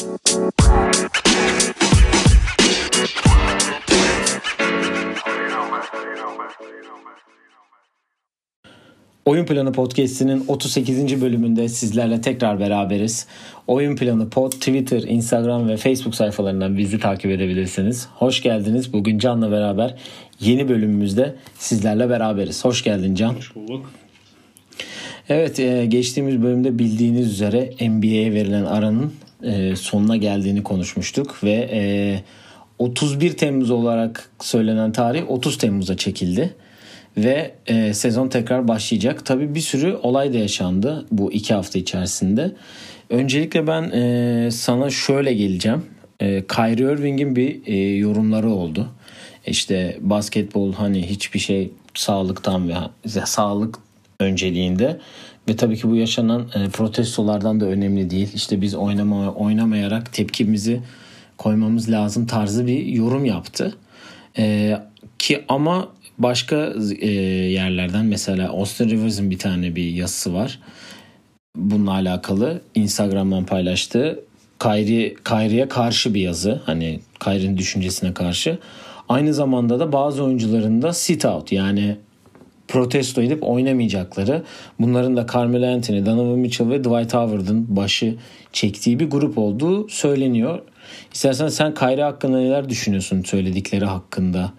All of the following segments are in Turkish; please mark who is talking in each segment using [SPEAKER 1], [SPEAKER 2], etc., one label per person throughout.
[SPEAKER 1] Oyun Planı Podcast'inin 38. bölümünde sizlerle tekrar beraberiz. Oyun Planı Pod, Twitter, Instagram ve Facebook sayfalarından bizi takip edebilirsiniz. Hoş geldiniz. Bugün Can'la beraber yeni bölümümüzde sizlerle beraberiz. Hoş geldin Can.
[SPEAKER 2] Hoş bulduk.
[SPEAKER 1] Evet e, geçtiğimiz bölümde bildiğiniz üzere NBA'ye verilen aranın e, sonuna geldiğini konuşmuştuk ve 31 e, Temmuz olarak söylenen tarih 30 Temmuz'a çekildi ve e, sezon tekrar başlayacak. Tabi bir sürü olay da yaşandı bu iki hafta içerisinde. Öncelikle ben sana şöyle geleceğim. Kyrie Irving'in bir yorumları oldu. İşte basketbol hani hiçbir şey sağlıktan ve sağlık önceliğinde ve tabii ki bu yaşanan e, protestolardan da önemli değil. İşte biz oynama oynamayarak tepkimizi koymamız lazım tarzı bir yorum yaptı. E, ki ama Başka e, yerlerden mesela Austin Rivers'ın bir tane bir yazısı var. Bununla alakalı Instagram'dan paylaştığı Kyrie, Kyrie'ye karşı bir yazı. Hani Kyrie'nin düşüncesine karşı. Aynı zamanda da bazı oyuncuların da sit out yani protesto edip oynamayacakları. Bunların da Carmelo Anthony, Donovan Mitchell ve Dwight Howard'ın başı çektiği bir grup olduğu söyleniyor. İstersen sen Kyrie hakkında neler düşünüyorsun söyledikleri hakkında?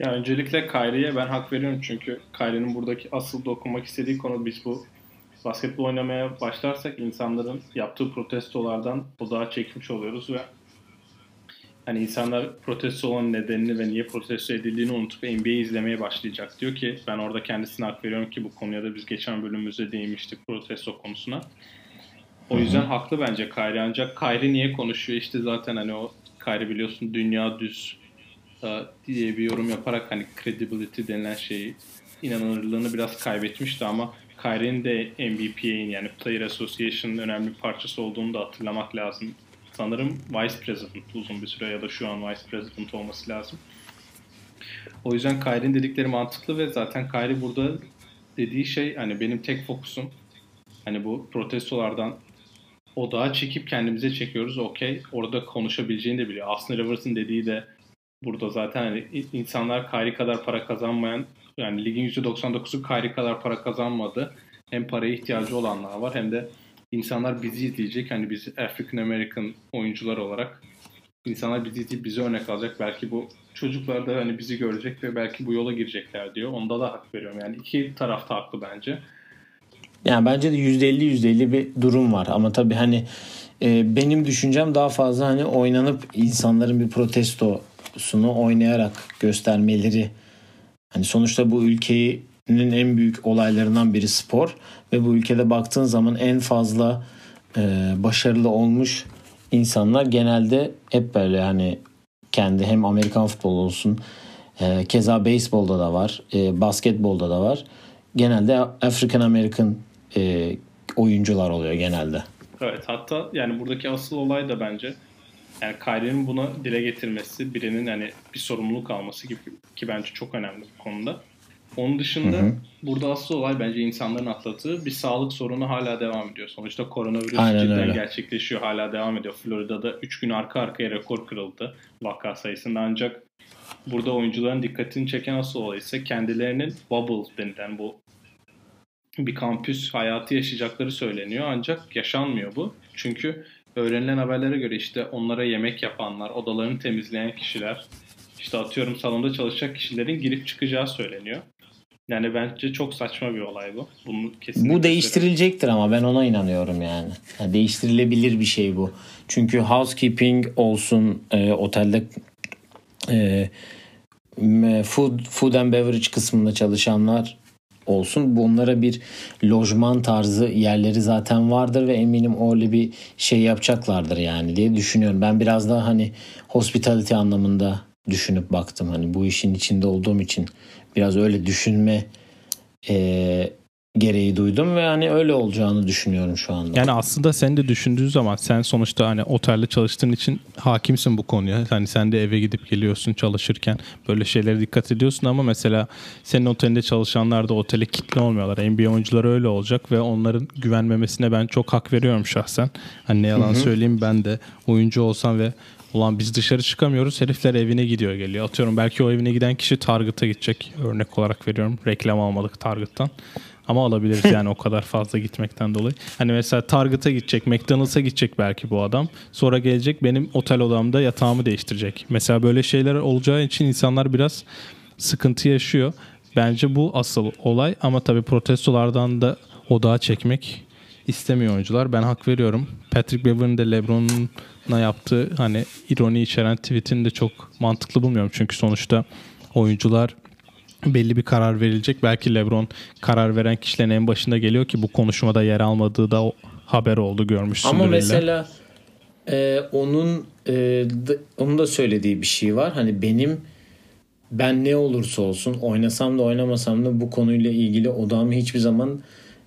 [SPEAKER 2] Ya öncelikle Kyrie'ye ben hak veriyorum çünkü Kyrie'nin buradaki asıl dokunmak istediği konu biz bu basketbol oynamaya başlarsak insanların yaptığı protestolardan odağa çekmiş oluyoruz ve hani insanlar protesto olan nedenini ve niye protesto edildiğini unutup NBA izlemeye başlayacak. Diyor ki ben orada kendisine hak veriyorum ki bu konuya da biz geçen bölümümüzde değinmiştik protesto konusuna. O yüzden Hı-hı. haklı bence Kyrie ancak Kyrie niye konuşuyor işte zaten hani o Kyrie biliyorsun dünya düz diye bir yorum yaparak hani credibility denilen şeyi inanılırlığını biraz kaybetmişti ama Kyrie'nin de MVP'nin yani Player Association'ın önemli bir parçası olduğunu da hatırlamak lazım. Sanırım Vice President uzun bir süre ya da şu an Vice President olması lazım. O yüzden Kyrie'nin dedikleri mantıklı ve zaten Kyrie burada dediği şey hani benim tek fokusum hani bu protestolardan odağa çekip kendimize çekiyoruz okey. Orada konuşabileceğini de biliyor. Austin Rivers'ın dediği de burada zaten hani insanlar Kyrie kadar para kazanmayan yani ligin %99'u Kyrie kadar para kazanmadı. Hem paraya ihtiyacı olanlar var hem de insanlar bizi izleyecek. Hani biz African American oyuncular olarak insanlar bizi izleyip bizi örnek alacak. Belki bu çocuklar da hani bizi görecek ve belki bu yola girecekler diyor. Onda da hak veriyorum. Yani iki tarafta haklı bence.
[SPEAKER 1] Yani bence de %50 %50 bir durum var ama tabii hani e, benim düşüncem daha fazla hani oynanıp insanların bir protesto sunu oynayarak göstermeleri hani sonuçta bu ülkenin en büyük olaylarından biri spor ve bu ülkede baktığın zaman en fazla e, başarılı olmuş insanlar genelde hep böyle hani kendi hem Amerikan futbolu olsun e, keza beyzbolda da var e, basketbolda da var genelde African American e, oyuncular oluyor genelde.
[SPEAKER 2] Evet hatta yani buradaki asıl olay da bence yani Kyrie'nin buna dile getirmesi, birinin hani bir sorumluluk alması gibi ki bence çok önemli bu konuda. Onun dışında hı hı. burada asıl olay bence insanların atlattığı bir sağlık sorunu hala devam ediyor. Sonuçta koronavirüs Aynen cidden öyle. gerçekleşiyor, hala devam ediyor. Florida'da 3 gün arka arkaya rekor kırıldı vaka sayısında ancak burada oyuncuların dikkatini çeken asıl olay ise kendilerinin bubble denilen bu bir kampüs hayatı yaşayacakları söyleniyor ancak yaşanmıyor bu. Çünkü öğrenilen haberlere göre işte onlara yemek yapanlar, odalarını temizleyen kişiler, işte atıyorum salonda çalışacak kişilerin girip çıkacağı söyleniyor. Yani bence çok saçma bir olay bu. Bunu
[SPEAKER 1] kesinlikle bu değiştirilecektir ama ben ona inanıyorum yani. yani. Değiştirilebilir bir şey bu. Çünkü housekeeping olsun, e, otelde e, food, food and beverage kısmında çalışanlar olsun. Bunlara bir lojman tarzı yerleri zaten vardır ve eminim öyle bir şey yapacaklardır yani diye düşünüyorum. Ben biraz daha hani hospitality anlamında düşünüp baktım. Hani bu işin içinde olduğum için biraz öyle düşünme e, gereği duydum ve hani öyle olacağını düşünüyorum şu anda.
[SPEAKER 2] Yani aslında sen de düşündüğün zaman sen sonuçta hani otelde çalıştığın için hakimsin bu konuya. Hani sen de eve gidip geliyorsun çalışırken böyle şeylere dikkat ediyorsun ama mesela senin otelinde çalışanlar da otele kitle olmuyorlar. NBA oyuncuları öyle olacak ve onların güvenmemesine ben çok hak veriyorum şahsen. Hani ne yalan Hı-hı. söyleyeyim ben de oyuncu olsam ve Ulan biz dışarı çıkamıyoruz herifler evine gidiyor geliyor. Atıyorum belki o evine giden kişi Target'a gidecek. Örnek olarak veriyorum. Reklam almadık Target'tan. Ama alabiliriz yani o kadar fazla gitmekten dolayı. Hani mesela Target'a gidecek, McDonald's'a gidecek belki bu adam. Sonra gelecek benim otel odamda yatağımı değiştirecek. Mesela böyle şeyler olacağı için insanlar biraz sıkıntı yaşıyor. Bence bu asıl olay ama tabii protestolardan da odağa çekmek istemiyor oyuncular. Ben hak veriyorum. Patrick Beverly'nin de LeBron'la yaptığı hani ironi içeren tweetini de çok mantıklı bulmuyorum. Çünkü sonuçta oyuncular belli bir karar verilecek. Belki LeBron karar veren kişilerin en başında geliyor ki bu konuşmada yer almadığı da haber oldu görmüşsündür.
[SPEAKER 1] Ama mesela e, onun e, da, onun da söylediği bir şey var. Hani benim ben ne olursa olsun oynasam da oynamasam da bu konuyla ilgili odamı hiçbir zaman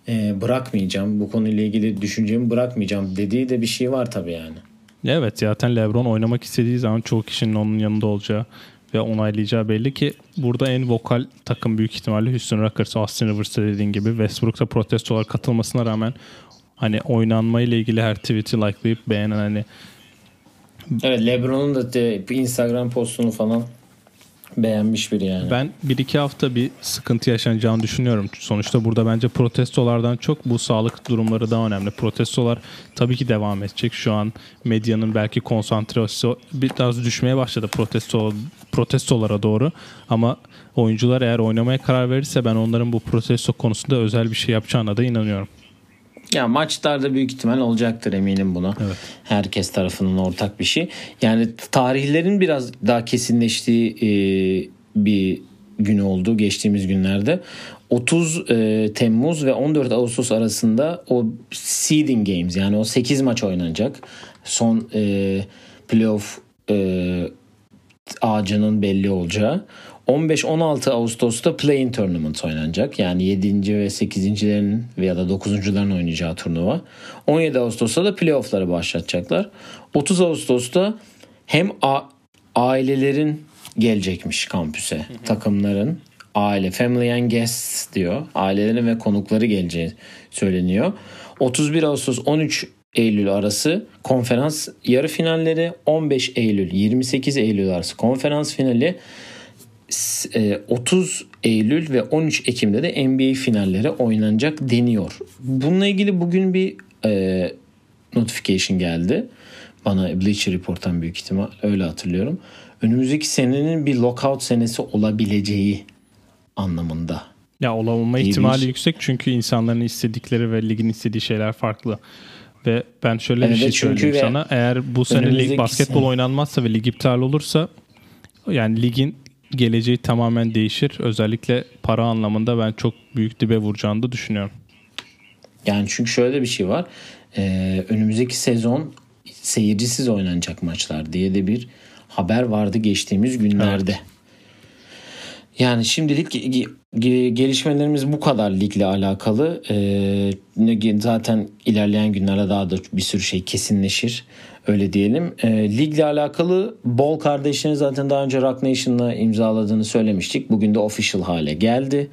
[SPEAKER 1] e, bırakmayacağım. Bu konuyla ilgili düşüncemi bırakmayacağım dediği de bir şey var tabii yani.
[SPEAKER 2] Evet zaten LeBron oynamak istediği zaman çoğu kişinin onun yanında olacağı ve onaylayacağı belli ki burada en vokal takım büyük ihtimalle Houston Rockets, Austin Rivers'ta dediğin gibi. Westbrook'ta protestolar katılmasına rağmen hani oynanma ile ilgili her tweet'i likelayıp beğenen hani
[SPEAKER 1] Evet LeBron'un da Instagram postunu falan beğenmiş biri yani.
[SPEAKER 2] Ben bir iki hafta bir sıkıntı yaşanacağını düşünüyorum. Sonuçta burada bence protestolardan çok bu sağlık durumları daha önemli. Protestolar tabii ki devam edecek. Şu an medyanın belki konsantrasyonu biraz düşmeye başladı protesto protestolara doğru. Ama oyuncular eğer oynamaya karar verirse ben onların bu protesto konusunda özel bir şey yapacağına da inanıyorum.
[SPEAKER 1] Ya maçlarda büyük ihtimal olacaktır eminim buna. Evet. Herkes tarafından ortak bir şey. Yani tarihlerin biraz daha kesinleştiği e, bir gün oldu geçtiğimiz günlerde. 30 e, Temmuz ve 14 Ağustos arasında o seeding games yani o 8 maç oynanacak. Son e, playoff e, ağacının belli olacağı. 15-16 Ağustos'ta Play-in Tournament oynanacak. Yani 7. ve 8.lerin veya da 9.ların oynayacağı turnuva. 17 Ağustos'ta da playoff'ları başlatacaklar. 30 Ağustos'ta hem a- ailelerin gelecekmiş kampüse. Takımların aile, family and guests diyor. Ailelerin ve konukları geleceği söyleniyor. 31 Ağustos 13 Eylül arası konferans yarı finalleri 15 Eylül 28 Eylül arası konferans finali 30 e, Eylül ve 13 Ekim'de de NBA finalleri oynanacak deniyor. Bununla ilgili bugün bir e, notification geldi. Bana Bleacher Report'tan büyük ihtimal öyle hatırlıyorum. Önümüzdeki senenin bir lockout senesi olabileceği anlamında.
[SPEAKER 2] Ya olamama ihtimali bir... yüksek çünkü insanların istedikleri ve ligin istediği şeyler farklı. Ve ben şöyle evet, bir şey söyleyeyim sana. Eğer bu sene lig basketbol sene... oynanmazsa ve lig iptal olursa yani ligin geleceği tamamen değişir. Özellikle para anlamında ben çok büyük dibe vuracağını da düşünüyorum.
[SPEAKER 1] Yani çünkü şöyle bir şey var. Ee, önümüzdeki sezon seyircisiz oynanacak maçlar diye de bir haber vardı geçtiğimiz günlerde. Evet. Yani şimdilik gelişmelerimiz bu kadar ligle alakalı. Ee, zaten ilerleyen günlerde daha da bir sürü şey kesinleşir. Öyle diyelim. E, ligle alakalı Bol kardeşlerini zaten daha önce Rock Nation'la imzaladığını söylemiştik. Bugün de official hale geldi.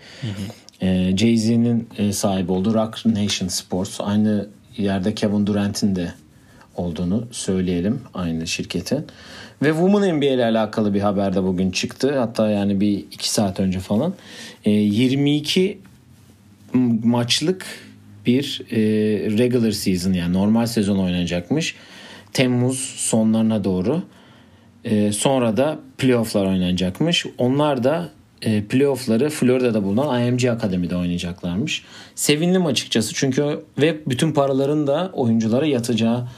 [SPEAKER 1] E, Jay-Z'nin e, sahibi olduğu Rock Nation Sports. Aynı yerde Kevin Durant'in de olduğunu söyleyelim aynı şirketin. Ve Women NBA ile alakalı bir haber de bugün çıktı. Hatta yani bir iki saat önce falan. E, 22 maçlık bir e, regular season yani normal sezon oynanacakmış. Temmuz sonlarına doğru. E, sonra da playofflar oynanacakmış. Onlar da e, playoffları Florida'da bulunan IMG Akademi'de oynayacaklarmış. Sevindim açıkçası çünkü ve bütün paraların da oyunculara yatacağı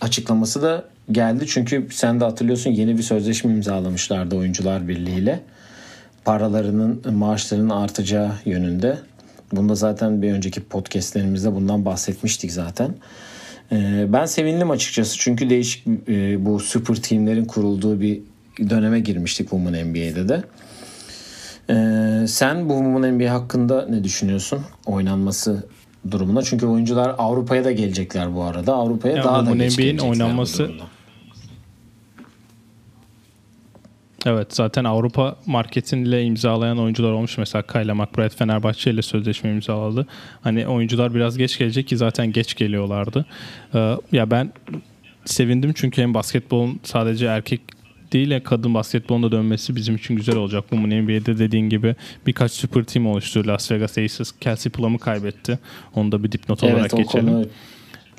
[SPEAKER 1] açıklaması da geldi. Çünkü sen de hatırlıyorsun yeni bir sözleşme imzalamışlardı oyuncular birliğiyle. Paralarının, maaşlarının artacağı yönünde. Bunda zaten bir önceki podcastlerimizde bundan bahsetmiştik zaten. Ee, ben sevindim açıkçası çünkü değişik e, bu super teamlerin kurulduğu bir döneme girmiştik Women NBA'de de. Ee, sen bu Women NBA hakkında ne düşünüyorsun? Oynanması durumuna. Çünkü oyuncular Avrupa'ya da gelecekler bu arada. Avrupa'ya
[SPEAKER 2] Ya
[SPEAKER 1] daha da geç bu
[SPEAKER 2] oynanması-
[SPEAKER 1] durumda.
[SPEAKER 2] Evet zaten Avrupa marketinle imzalayan oyuncular olmuş. Mesela Kayla McBride Fenerbahçe ile sözleşme imzaladı. Hani oyuncular biraz geç gelecek ki zaten geç geliyorlardı. Ee, ya ben sevindim çünkü hem basketbolun sadece erkek değil kadın basketbolunda dönmesi bizim için güzel olacak. Bu NBA'de dediğin gibi birkaç süper team oluştu. Las Vegas Aces Kelsey Plum'u kaybetti. Onu da bir dipnot olarak
[SPEAKER 1] Evet o
[SPEAKER 2] geçelim.
[SPEAKER 1] konu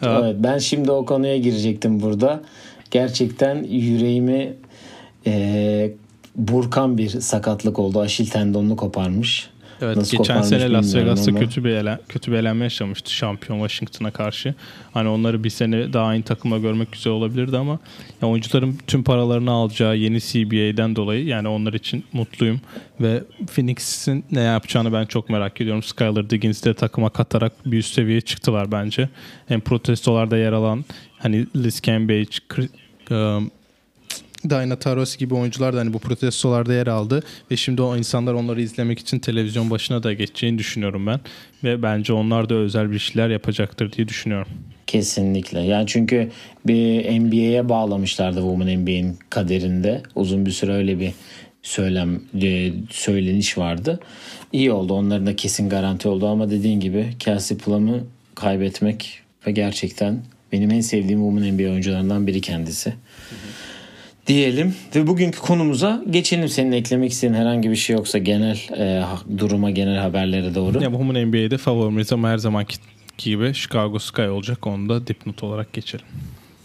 [SPEAKER 1] Evet ben şimdi o konuya girecektim burada. Gerçekten yüreğimi e, burkan bir sakatlık oldu. Aşil tendonunu koparmış.
[SPEAKER 2] Evet,
[SPEAKER 1] Nasıl
[SPEAKER 2] geçen sene Las Vegas'ta
[SPEAKER 1] ama.
[SPEAKER 2] kötü bir elen, kötü bir elenme yaşamıştı şampiyon Washington'a karşı. Hani onları bir sene daha aynı takıma görmek güzel olabilirdi ama ya oyuncuların tüm paralarını alacağı yeni CBA'den dolayı yani onlar için mutluyum ve Phoenix'in ne yapacağını ben çok merak ediyorum. Skylar Diggins'i de takıma katarak bir üst seviyeye çıktılar bence. Hem protestolarda yer alan hani Liz Cambage, um, Diana Taurasi gibi oyuncular da hani bu protestolarda yer aldı ve şimdi o insanlar onları izlemek için televizyon başına da geçeceğini düşünüyorum ben ve bence onlar da özel bir şeyler yapacaktır diye düşünüyorum.
[SPEAKER 1] Kesinlikle. Yani çünkü bir NBA'ye bağlamışlardı Women NBA'in kaderinde. Uzun bir süre öyle bir söylem e, söyleniş vardı. İyi oldu. Onların da kesin garanti oldu ama dediğin gibi Kelsey Plum'u kaybetmek ve gerçekten benim en sevdiğim Women NBA oyuncularından biri kendisi. Diyelim ve bugünkü konumuza geçelim. Senin eklemek istediğin herhangi bir şey yoksa genel e, duruma, genel haberlere doğru.
[SPEAKER 2] Ya bu NBA'de favorimiz ama her zamanki gibi Chicago Sky olacak. Onu da dipnot olarak geçelim.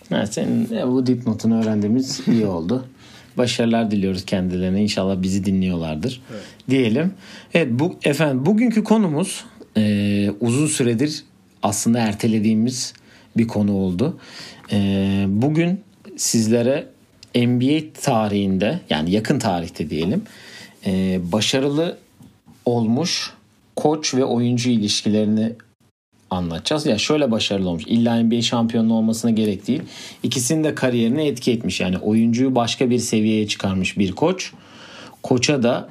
[SPEAKER 1] Ha, senin e, bu dipnotunu öğrendiğimiz iyi oldu. Başarılar diliyoruz kendilerine. İnşallah bizi dinliyorlardır. Diyelim. Evet bu efendim bugünkü konumuz e, uzun süredir aslında ertelediğimiz bir konu oldu. E, bugün sizlere NBA tarihinde yani yakın tarihte diyelim e, başarılı olmuş koç ve oyuncu ilişkilerini anlatacağız. Ya şöyle başarılı olmuş. İlla NBA şampiyonu olmasına gerek değil. İkisinin de kariyerine etki etmiş. Yani oyuncuyu başka bir seviyeye çıkarmış bir koç. Koça da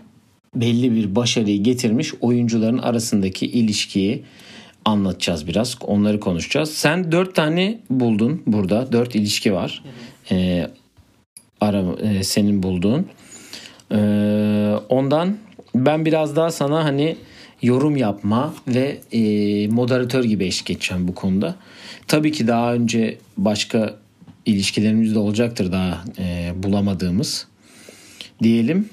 [SPEAKER 1] belli bir başarıyı getirmiş oyuncuların arasındaki ilişkiyi anlatacağız biraz. Onları konuşacağız. Sen dört tane buldun burada. Dört ilişki var. Ee, ara, e, senin bulduğun. Ee, ondan ben biraz daha sana hani yorum yapma ve e, moderatör gibi eşlik edeceğim bu konuda. Tabii ki daha önce başka ilişkilerimiz de olacaktır daha e, bulamadığımız. Diyelim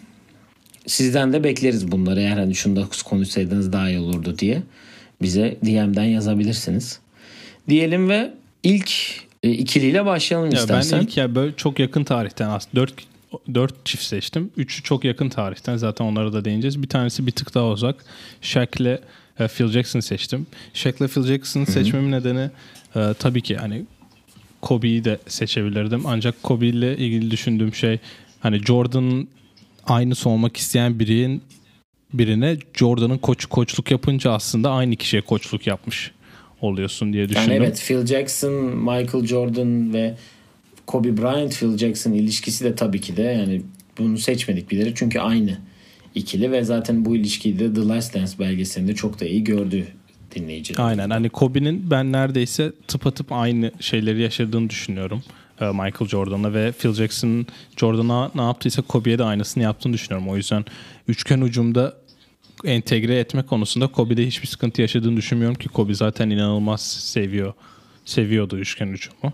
[SPEAKER 1] sizden de bekleriz bunları. Eğer hani şunu da konuşsaydınız daha iyi olurdu diye bize DM'den yazabilirsiniz. Diyelim ve ilk e, ikiliyle başlayalım
[SPEAKER 2] Ya
[SPEAKER 1] istersen.
[SPEAKER 2] ben ilk ya böyle çok yakın tarihten aslında 4 4 çift seçtim. Üçü çok yakın tarihten. Zaten onlara da değineceğiz. Bir tanesi bir tık daha uzak. Shaq'le e, Phil Jackson seçtim. Shaq'le Phil Jackson'ı seçmemin nedeni e, tabii ki hani Kobe'yi de seçebilirdim. Ancak Kobe ile ilgili düşündüğüm şey hani Jordan'ın aynısı olmak isteyen birinin birine Jordan'ın koç koçluk yapınca aslında aynı kişiye koçluk yapmış oluyorsun diye düşündüm.
[SPEAKER 1] Yani evet Phil Jackson, Michael Jordan ve Kobe Bryant Phil Jackson ilişkisi de tabii ki de yani bunu seçmedik bilerek çünkü aynı ikili ve zaten bu ilişkiyi de The Last Dance belgeselinde çok da iyi gördü dinleyiciler.
[SPEAKER 2] Aynen hani Kobe'nin ben neredeyse tıpatıp aynı şeyleri yaşadığını düşünüyorum. e, Michael Jordan'la ve Phil Jackson Jordan'a ne yaptıysa Kobe'ye de aynısını yaptığını düşünüyorum. O yüzden üçgen ucumda entegre etme konusunda Kobe'de hiçbir sıkıntı yaşadığını düşünmüyorum ki Kobe zaten inanılmaz seviyor. Seviyordu üçgen ucumu.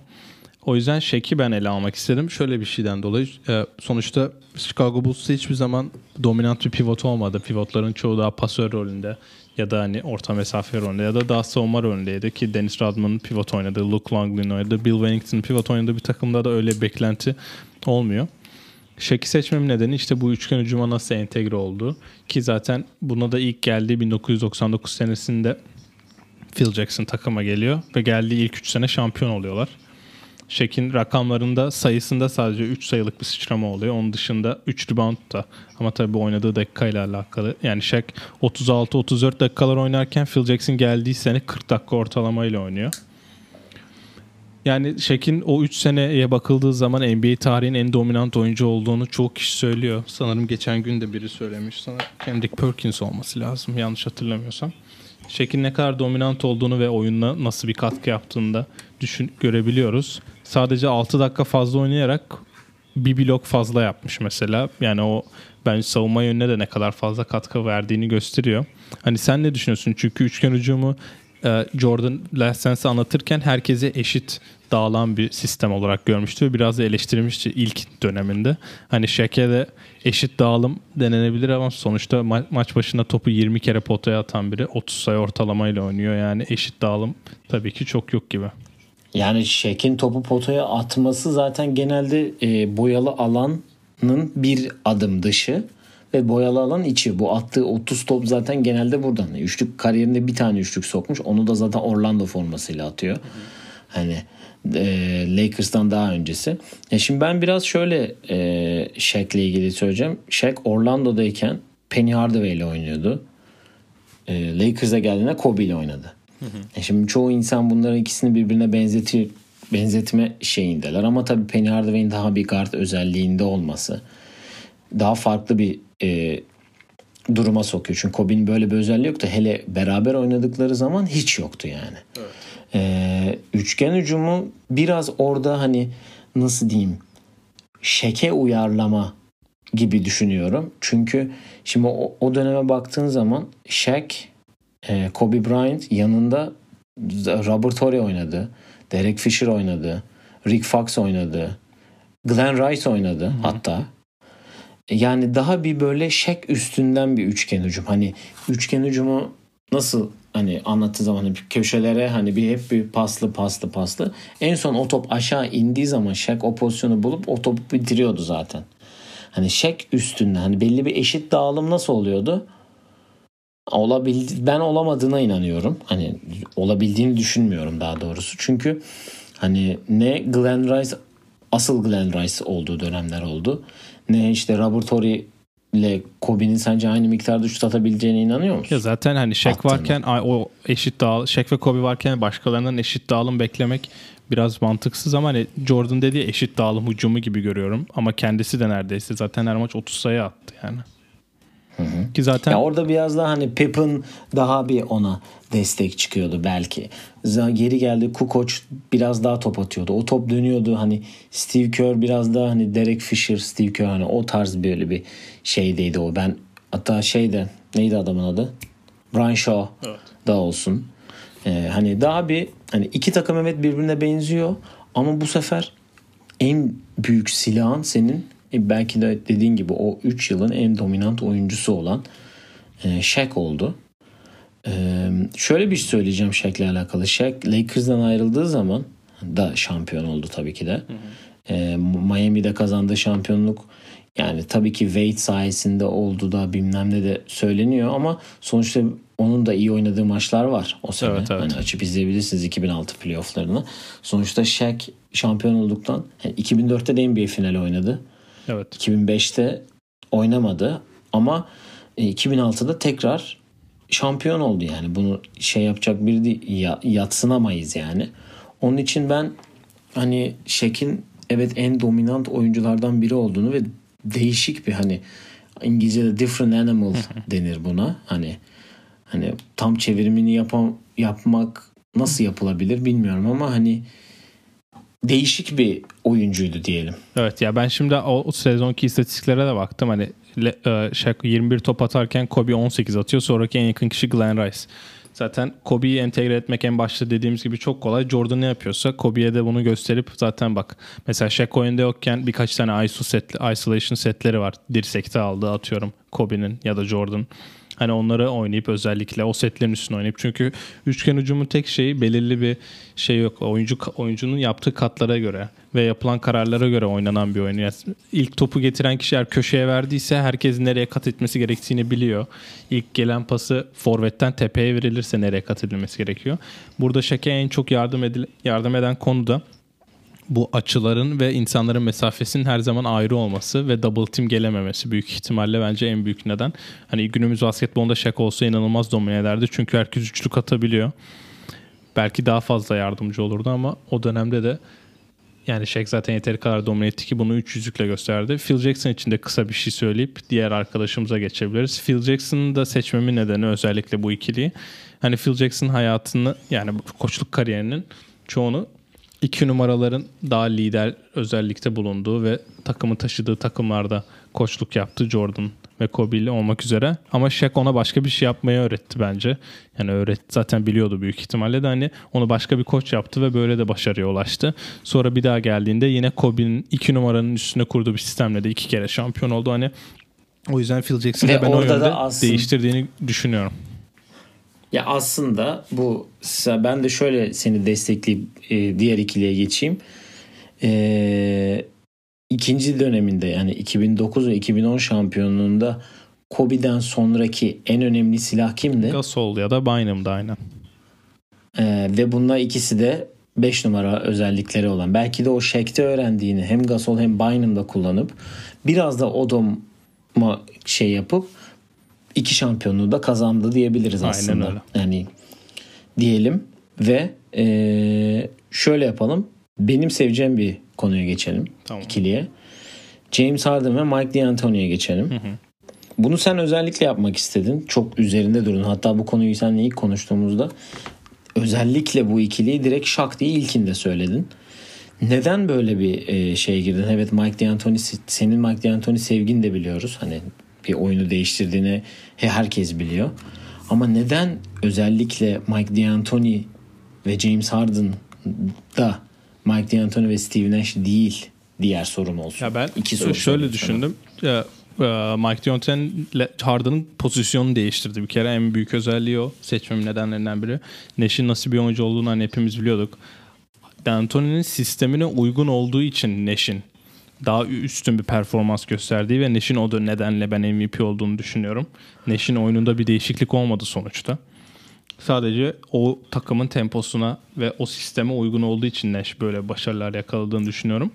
[SPEAKER 2] O yüzden Shaq'i ben ele almak istedim. Şöyle bir şeyden dolayı e, sonuçta Chicago Bulls'ta hiçbir zaman dominant bir pivot olmadı. Pivotların çoğu daha pasör rolünde ya da hani orta mesafe rolünde ya da daha savunma rolündeydi ki Dennis Rodman'ın pivot oynadığı, Luke Longley'in oynadığı, Bill Wennington'ın pivot oynadığı bir takımda da öyle bir beklenti olmuyor. Shaq'i seçmemin nedeni işte bu üçgen hücuma nasıl entegre oldu. Ki zaten buna da ilk geldiği 1999 senesinde Phil Jackson takıma geliyor ve geldiği ilk 3 sene şampiyon oluyorlar. Shaq'in rakamlarında sayısında sadece 3 sayılık bir sıçrama oluyor. Onun dışında 3 rebound da ama tabii bu oynadığı dakikayla alakalı. Yani Shaq 36-34 dakikalar oynarken Phil Jackson geldiği sene 40 dakika ortalamayla oynuyor. Yani Shaq'in o 3 seneye bakıldığı zaman NBA tarihinin en dominant oyuncu olduğunu çok kişi söylüyor. Sanırım geçen gün de biri söylemiş. Sana Kendrick Perkins olması lazım yanlış hatırlamıyorsam. Shaq'in ne kadar dominant olduğunu ve oyununa nasıl bir katkı yaptığını da düşün, görebiliyoruz. Sadece 6 dakika fazla oynayarak bir blok fazla yapmış mesela. Yani o bence savunma yönüne de ne kadar fazla katkı verdiğini gösteriyor. Hani sen ne düşünüyorsun? Çünkü üçgen hücumu Jordan Last anlatırken herkese eşit dağılan bir sistem olarak görmüştü ve biraz da eleştirilmişti ilk döneminde. Hani Shaq'e de eşit dağılım denenebilir ama sonuçta ma- maç başına topu 20 kere potaya atan biri 30 sayı ortalamayla oynuyor. Yani eşit dağılım tabii ki çok yok gibi.
[SPEAKER 1] Yani Şek'in topu potaya atması zaten genelde e, boyalı alanın bir adım dışı ve boyalı alan içi. Bu attığı 30 top zaten genelde buradan. Üçlük kariyerinde bir tane üçlük sokmuş. Onu da zaten Orlando formasıyla atıyor. Hani e, Lakers'tan daha öncesi. E şimdi ben biraz şöyle e, Shaq'le ilgili söyleyeceğim. Shaq Orlando'dayken Penny Hardaway ile oynuyordu. E, Lakers'a geldiğinde Kobe ile oynadı. Hı hı. E şimdi çoğu insan bunların ikisini birbirine benzetir benzetme şeyindeler ama tabii Penny Hardaway'in daha bir guard özelliğinde olması daha farklı bir e, duruma sokuyor. Çünkü Kobe'nin böyle bir özelliği yoktu. Hele beraber oynadıkları zaman hiç yoktu yani. Evet. E, üçgen hücumu biraz orada hani nasıl diyeyim şeke uyarlama gibi düşünüyorum. Çünkü şimdi o, o döneme baktığın zaman Shaq, e, Kobe Bryant yanında Robert Horry oynadı. Derek Fisher oynadı. Rick Fox oynadı. Glenn Rice oynadı Hı-hı. hatta. Yani daha bir böyle şek üstünden bir üçgen hücum. Hani üçgen hücumu nasıl hani anlattığı zaman hani köşelere hani bir hep bir paslı paslı paslı. En son o top aşağı indiği zaman şek o pozisyonu bulup o topu bitiriyordu zaten. Hani şek üstünde hani belli bir eşit dağılım nasıl oluyordu? Olabildi, ben olamadığına inanıyorum. Hani olabildiğini düşünmüyorum daha doğrusu. Çünkü hani ne Glenn Rice asıl Glenn Rice olduğu dönemler oldu ne işte Robert ile Kobe'nin sence aynı miktarda şut atabileceğine inanıyor musun?
[SPEAKER 2] Ya zaten hani Attığını. varken o eşit dağıl Shaq ve Kobe varken başkalarından eşit dağılım beklemek biraz mantıksız ama hani Jordan dediği eşit dağılım hücumu gibi görüyorum ama kendisi de neredeyse zaten her maç 30 sayı attı yani.
[SPEAKER 1] Hı hı. Ki zaten ya orada biraz daha hani Pippen daha bir ona destek çıkıyordu belki. Geri geldi Kukoc biraz daha top atıyordu. O top dönüyordu hani Steve Kerr biraz daha hani Derek Fisher, Steve Kerr hani o tarz böyle bir şeydeydi o. Ben hatta şeyde neydi adamın adı? Brian Shaw evet. da olsun. Ee, hani daha bir hani iki takım evet birbirine benziyor ama bu sefer en büyük silahın senin e, belki de dediğin gibi o 3 yılın en dominant oyuncusu olan e, Shaq oldu. E, şöyle bir şey söyleyeceğim Shaq'le alakalı. Shaq Lakers'dan ayrıldığı zaman da şampiyon oldu tabii ki de. Hı hı. E, Miami'de kazandığı şampiyonluk yani tabii ki Wade sayesinde oldu da bilmem ne de söyleniyor ama sonuçta onun da iyi oynadığı maçlar var o sene. Evet, evet. Hani açıp izleyebilirsiniz 2006 playofflarını. Sonuçta Shaq şampiyon olduktan yani 2004'te de NBA finali oynadı.
[SPEAKER 2] Evet.
[SPEAKER 1] 2005'te oynamadı ama 2006'da e, tekrar şampiyon oldu yani. Bunu şey yapacak bir değil, yatsınamayız yani. Onun için ben hani Şek'in evet en dominant oyunculardan biri olduğunu ve değişik bir hani İngilizce'de different animal denir buna. Hani hani tam çevirimini yapam yapmak nasıl yapılabilir bilmiyorum ama hani değişik bir oyuncuydu diyelim.
[SPEAKER 2] Evet ya ben şimdi o, sezonki istatistiklere de baktım. Hani Shaq 21 top atarken Kobe 18 atıyor. Sonraki en yakın kişi Glenn Rice. Zaten Kobe'yi entegre etmek en başta dediğimiz gibi çok kolay. Jordan ne yapıyorsa Kobe'ye de bunu gösterip zaten bak mesela Shaq oyunda yokken birkaç tane ISO set, isolation setleri var. Dirsekte aldı atıyorum Kobe'nin ya da Jordan. Hani onları oynayıp özellikle o setlerin üstüne oynayıp çünkü üçgen hücumun tek şeyi belirli bir şey yok. Oyuncu oyuncunun yaptığı katlara göre ve yapılan kararlara göre oynanan bir oyun. Yani ilk topu getiren kişi eğer köşeye verdiyse herkes nereye kat etmesi gerektiğini biliyor. İlk gelen pası forvetten tepeye verilirse nereye kat edilmesi gerekiyor. Burada Şake en çok yardım, edil yardım eden konu da bu açıların ve insanların mesafesinin her zaman ayrı olması ve double team gelememesi büyük ihtimalle bence en büyük neden. Hani günümüz basketbolunda Shaq olsa inanılmaz domine ederdi çünkü herkes üçlük atabiliyor. belki daha fazla yardımcı olurdu ama o dönemde de yani Shaq zaten yeteri kadar domine etti ki bunu 300'lükle gösterdi. Phil Jackson için de kısa bir şey söyleyip diğer arkadaşımıza geçebiliriz. Phil Jackson'ın da seçmemin nedeni özellikle bu ikiliyi. Hani Phil Jackson hayatını yani koçluk kariyerinin çoğunu iki numaraların daha lider özellikte bulunduğu ve takımı taşıdığı takımlarda koçluk yaptı Jordan ve Kobe ile olmak üzere. Ama Shaq ona başka bir şey yapmayı öğretti bence. Yani öğret zaten biliyordu büyük ihtimalle de hani onu başka bir koç yaptı ve böyle de başarıya ulaştı. Sonra bir daha geldiğinde yine Kobe'nin iki numaranın üstüne kurduğu bir sistemle de iki kere şampiyon oldu. Hani o yüzden Phil Jackson'ı ben o yönde aslında... değiştirdiğini düşünüyorum.
[SPEAKER 1] Ya aslında bu ben de şöyle seni destekleyip e, diğer ikiliye geçeyim. E, ikinci döneminde yani 2009 ve 2010 şampiyonluğunda Kobe'den sonraki en önemli silah kimdi?
[SPEAKER 2] Gasol ya da Bynum'da aynen.
[SPEAKER 1] Ee, ve bunlar ikisi de 5 numara özellikleri olan. Belki de o Shaq'te öğrendiğini hem Gasol hem Bynum'da kullanıp biraz da Odom'a şey yapıp iki şampiyonluğu da kazandı diyebiliriz Aynen aslında. Öyle. Yani diyelim ve e, şöyle yapalım. Benim seveceğim bir konuya geçelim. Tamam. ikiliye. James Harden ve Mike D'Antoni'ye geçelim. Hı hı. Bunu sen özellikle yapmak istedin. Çok üzerinde durun. Hatta bu konuyu seninle ilk konuştuğumuzda özellikle bu ikiliyi direkt şak diye ilkinde söyledin. Neden böyle bir e, şeye girdin? Evet Mike D'Antoni senin Mike D'Antoni sevgin de biliyoruz. Hani bir oyunu değiştirdiğini herkes biliyor. Ama neden özellikle Mike D'Antoni ve James Harden da Mike D'Antoni ve Steve Nash değil diğer sorun olsun.
[SPEAKER 2] Ya ben İki soru şöyle düşündüm. Ya, e, Mike D'Antoni Harden'ın pozisyonunu değiştirdi bir kere. En büyük özelliği o. Seçmemin nedenlerinden biri. Nash'in nasıl bir oyuncu olduğunu hani hepimiz biliyorduk. D'Antoni'nin sistemine uygun olduğu için Nash'in daha üstün bir performans gösterdiği ve Nash'in o da nedenle ben MVP olduğunu düşünüyorum. Nash'in oyununda bir değişiklik olmadı sonuçta. Sadece o takımın temposuna ve o sisteme uygun olduğu için Nash böyle başarılar yakaladığını düşünüyorum.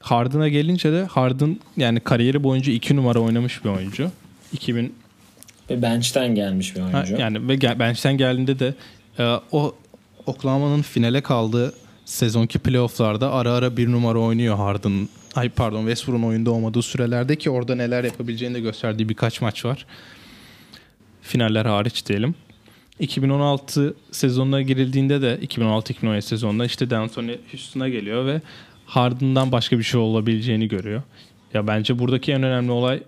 [SPEAKER 2] Harden'a gelince de Harden yani kariyeri boyunca iki numara oynamış bir oyuncu. 2000
[SPEAKER 1] ve bench'ten gelmiş bir oyuncu. Ha,
[SPEAKER 2] yani ve bench'ten geldiğinde de e, o Oklahoma'nın finale kaldığı sezonki playofflarda ara ara bir numara oynuyor Harden. Ay pardon Westbrook'un oyunda olmadığı sürelerde ki orada neler yapabileceğini de gösterdiği birkaç maç var. Finaller hariç diyelim. 2016 sezonuna girildiğinde de 2016-2017 sezonunda işte D'Antoni Houston'a geliyor ve Harden'dan başka bir şey olabileceğini görüyor. Ya bence buradaki en önemli olay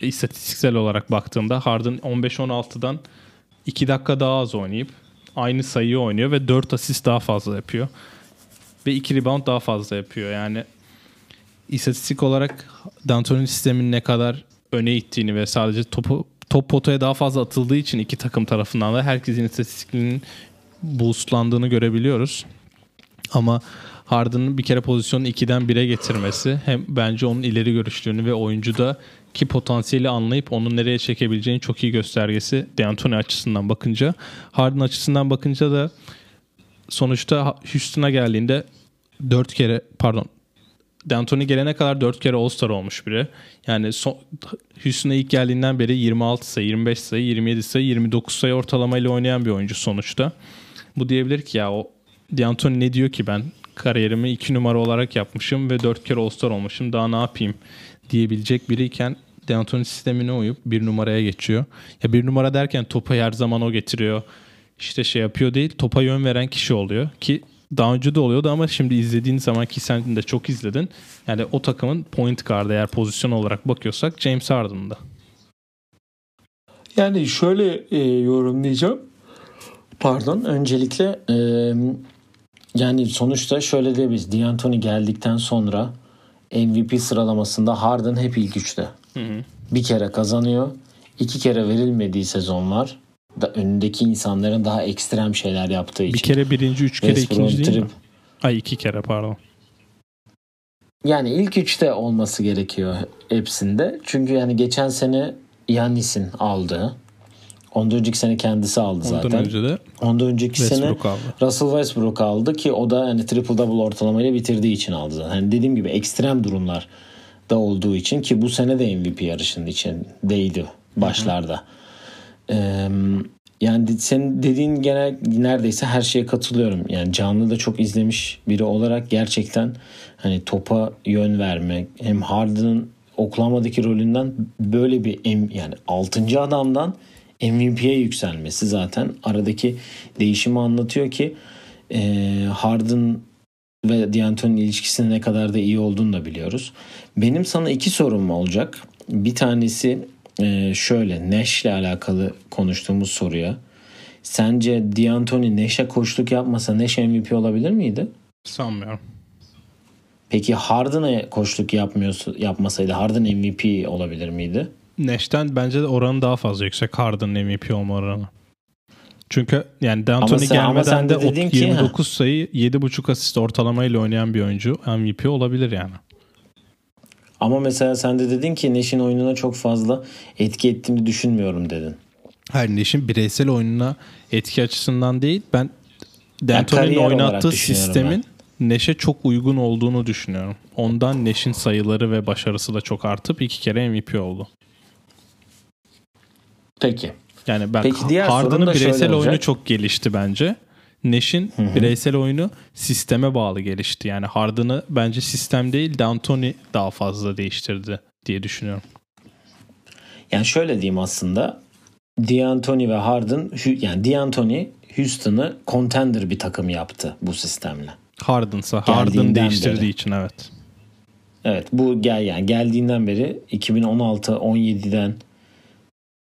[SPEAKER 2] istatistiksel olarak baktığımda Harden 15-16'dan 2 dakika daha az oynayıp aynı sayıyı oynuyor ve 4 asist daha fazla yapıyor. Ve 2 rebound daha fazla yapıyor. Yani istatistik olarak D'Antoni sistemin ne kadar öne ittiğini ve sadece topu top potaya daha fazla atıldığı için iki takım tarafından da herkesin istatistiklerinin boostlandığını görebiliyoruz. Ama Harden'ın bir kere pozisyonu 2'den 1'e getirmesi hem bence onun ileri görüşlüğünü ve oyuncuda ki potansiyeli anlayıp onu nereye çekebileceğini çok iyi göstergesi D'Antoni açısından bakınca. Harden açısından bakınca da sonuçta Houston'a geldiğinde 4 kere pardon D'Antoni gelene kadar 4 kere All-Star olmuş biri. Yani son, Houston'a ilk geldiğinden beri 26 sayı, 25 sayı, 27 sayı, 29 sayı ortalamayla oynayan bir oyuncu sonuçta. Bu diyebilir ki ya o D'Antoni ne diyor ki ben kariyerimi 2 numara olarak yapmışım ve 4 kere All-Star olmuşum daha ne yapayım diyebilecek biriyken D'Antoni sistemine uyup bir numaraya geçiyor. Ya bir numara derken topu her zaman o getiriyor. İşte şey yapıyor değil topa yön veren kişi oluyor ki daha önce de oluyordu ama şimdi izlediğin zaman ki sen de çok izledin. Yani o takımın point guard eğer pozisyon olarak bakıyorsak James Harden'da.
[SPEAKER 1] Yani şöyle e, yorumlayacağım. Pardon. Öncelikle e, yani sonuçta şöyle diyebiliriz. D'Antoni geldikten sonra MVP sıralamasında Harden hep ilk üçte. Hı hı. Bir kere kazanıyor. iki kere verilmediği sezon var da önündeki insanların daha ekstrem şeyler yaptığı için.
[SPEAKER 2] Bir kere birinci, üç kere ikinci değil mi? Ay iki kere pardon.
[SPEAKER 1] Yani ilk üçte olması gerekiyor hepsinde. Çünkü yani geçen sene Yannis'in aldığı. Ondan önceki sene kendisi aldı zaten. Ondan önce de Ondan önceki Westbrook sene aldı. Russell Westbrook aldı ki o da yani triple double ortalamayla bitirdiği için aldı zaten. Yani dediğim gibi ekstrem durumlar da olduğu için ki bu sene de MVP yarışının içindeydi başlarda. Hı hı. Yani senin dediğin genel neredeyse her şeye katılıyorum. Yani canlı da çok izlemiş biri olarak gerçekten hani topa yön vermek hem Harden'ın Oklahoma'daki rolünden böyle bir yani 6. adamdan MVP'ye yükselmesi zaten aradaki değişimi anlatıyor ki e, Harden ve D'Antoni'nin ilişkisinin ne kadar da iyi olduğunu da biliyoruz. Benim sana iki sorum olacak. Bir tanesi e, şöyle Nash'le alakalı konuştuğumuz soruya. Sence D'Antoni Nash'e koçluk yapmasa Nash MVP olabilir miydi?
[SPEAKER 2] Sanmıyorum.
[SPEAKER 1] Peki Harden'a koçluk yapmıyorsa, yapmasaydı Harden MVP olabilir miydi?
[SPEAKER 2] Nash'ten bence de oranı daha fazla yüksek Harden'ın MVP olma oranı. Çünkü yani D'Antoni gelmeden de, de ki, 29 ha. sayı 7.5 asist ortalamayla oynayan bir oyuncu MVP olabilir yani.
[SPEAKER 1] Ama mesela sen de dedin ki Nash'in oyununa çok fazla etki ettiğini düşünmüyorum dedin.
[SPEAKER 2] Hayır Nash'in bireysel oyununa etki açısından değil ben D'Antoni'nin oynattığı sistemin Neş'e çok uygun olduğunu düşünüyorum. Ondan Neş'in sayıları ve başarısı da çok artıp iki kere MVP oldu.
[SPEAKER 1] Peki.
[SPEAKER 2] Yani ben Peki diğer Harden'ın bireysel oyunu çok gelişti bence. Neş'in bireysel oyunu sisteme bağlı gelişti. Yani Harden'ı bence sistem değil D'Antoni daha fazla değiştirdi diye düşünüyorum.
[SPEAKER 1] Yani şöyle diyeyim aslında. D'Antoni ve Harden yani D'Antoni Houston'ı contender bir takım yaptı bu sistemle.
[SPEAKER 2] Harden'sa Harden değiştirdiği beri. için evet.
[SPEAKER 1] Evet bu gel yani geldiğinden beri 2016 17'den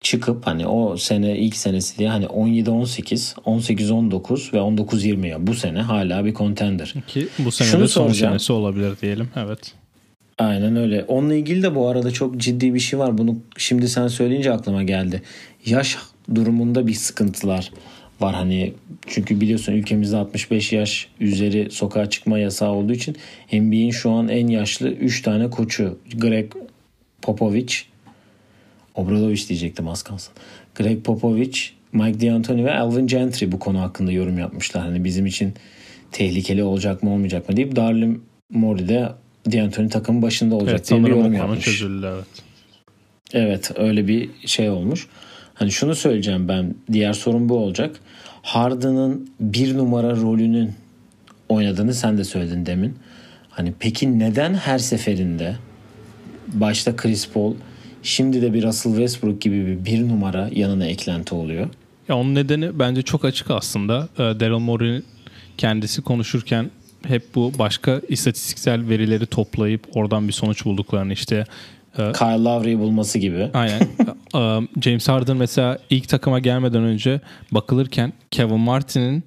[SPEAKER 1] çıkıp hani o sene ilk senesi diye hani 17-18, 18-19 ve 19-20 ya bu sene hala bir contender.
[SPEAKER 2] Ki bu sene Şunu de son soracağım. senesi olabilir diyelim. Evet.
[SPEAKER 1] Aynen öyle. Onunla ilgili de bu arada çok ciddi bir şey var. Bunu şimdi sen söyleyince aklıma geldi. Yaş durumunda bir sıkıntılar var hani çünkü biliyorsun ülkemizde 65 yaş üzeri sokağa çıkma yasağı olduğu için NBA'in şu an en yaşlı 3 tane koçu Greg Popovich Obradoviç diyecektim az kalsın. Greg Popovich, Mike D'Antoni ve Alvin Gentry bu konu hakkında yorum yapmışlar. Hani bizim için tehlikeli olacak mı olmayacak mı deyip Darlin Morey de D'Antoni takımın başında olacak evet, diye bir yorum yapmış.
[SPEAKER 2] çözüldü evet.
[SPEAKER 1] Evet öyle bir şey olmuş. Hani şunu söyleyeceğim ben diğer sorun bu olacak. Harden'ın bir numara rolünün oynadığını sen de söyledin demin. Hani peki neden her seferinde başta Chris Paul Şimdi de bir Russell Westbrook gibi bir bir numara yanına eklenti oluyor.
[SPEAKER 2] Ya onun nedeni bence çok açık aslında. Ee, Daryl Morey kendisi konuşurken hep bu başka istatistiksel verileri toplayıp oradan bir sonuç bulduklarını işte
[SPEAKER 1] e, Kyle Lowry'i bulması gibi.
[SPEAKER 2] Aynen. E, James Harden mesela ilk takıma gelmeden önce bakılırken Kevin Martin'in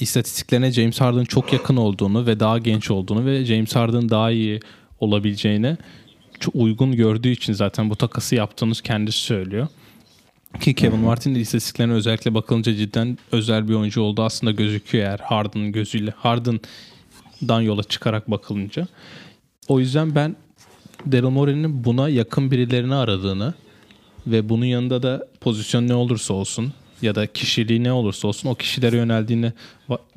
[SPEAKER 2] istatistiklerine James Harden çok yakın olduğunu ve daha genç olduğunu ve James Harden daha iyi olabileceğini uygun gördüğü için zaten bu takası yaptığınız kendisi söylüyor. Ki Kevin Martin de istatistiklerine özellikle bakılınca cidden özel bir oyuncu oldu aslında gözüküyor eğer Harden'ın gözüyle. Harden'dan yola çıkarak bakılınca. O yüzden ben Daryl Morey'nin buna yakın birilerini aradığını ve bunun yanında da pozisyon ne olursa olsun ya da kişiliği ne olursa olsun o kişilere yöneldiğini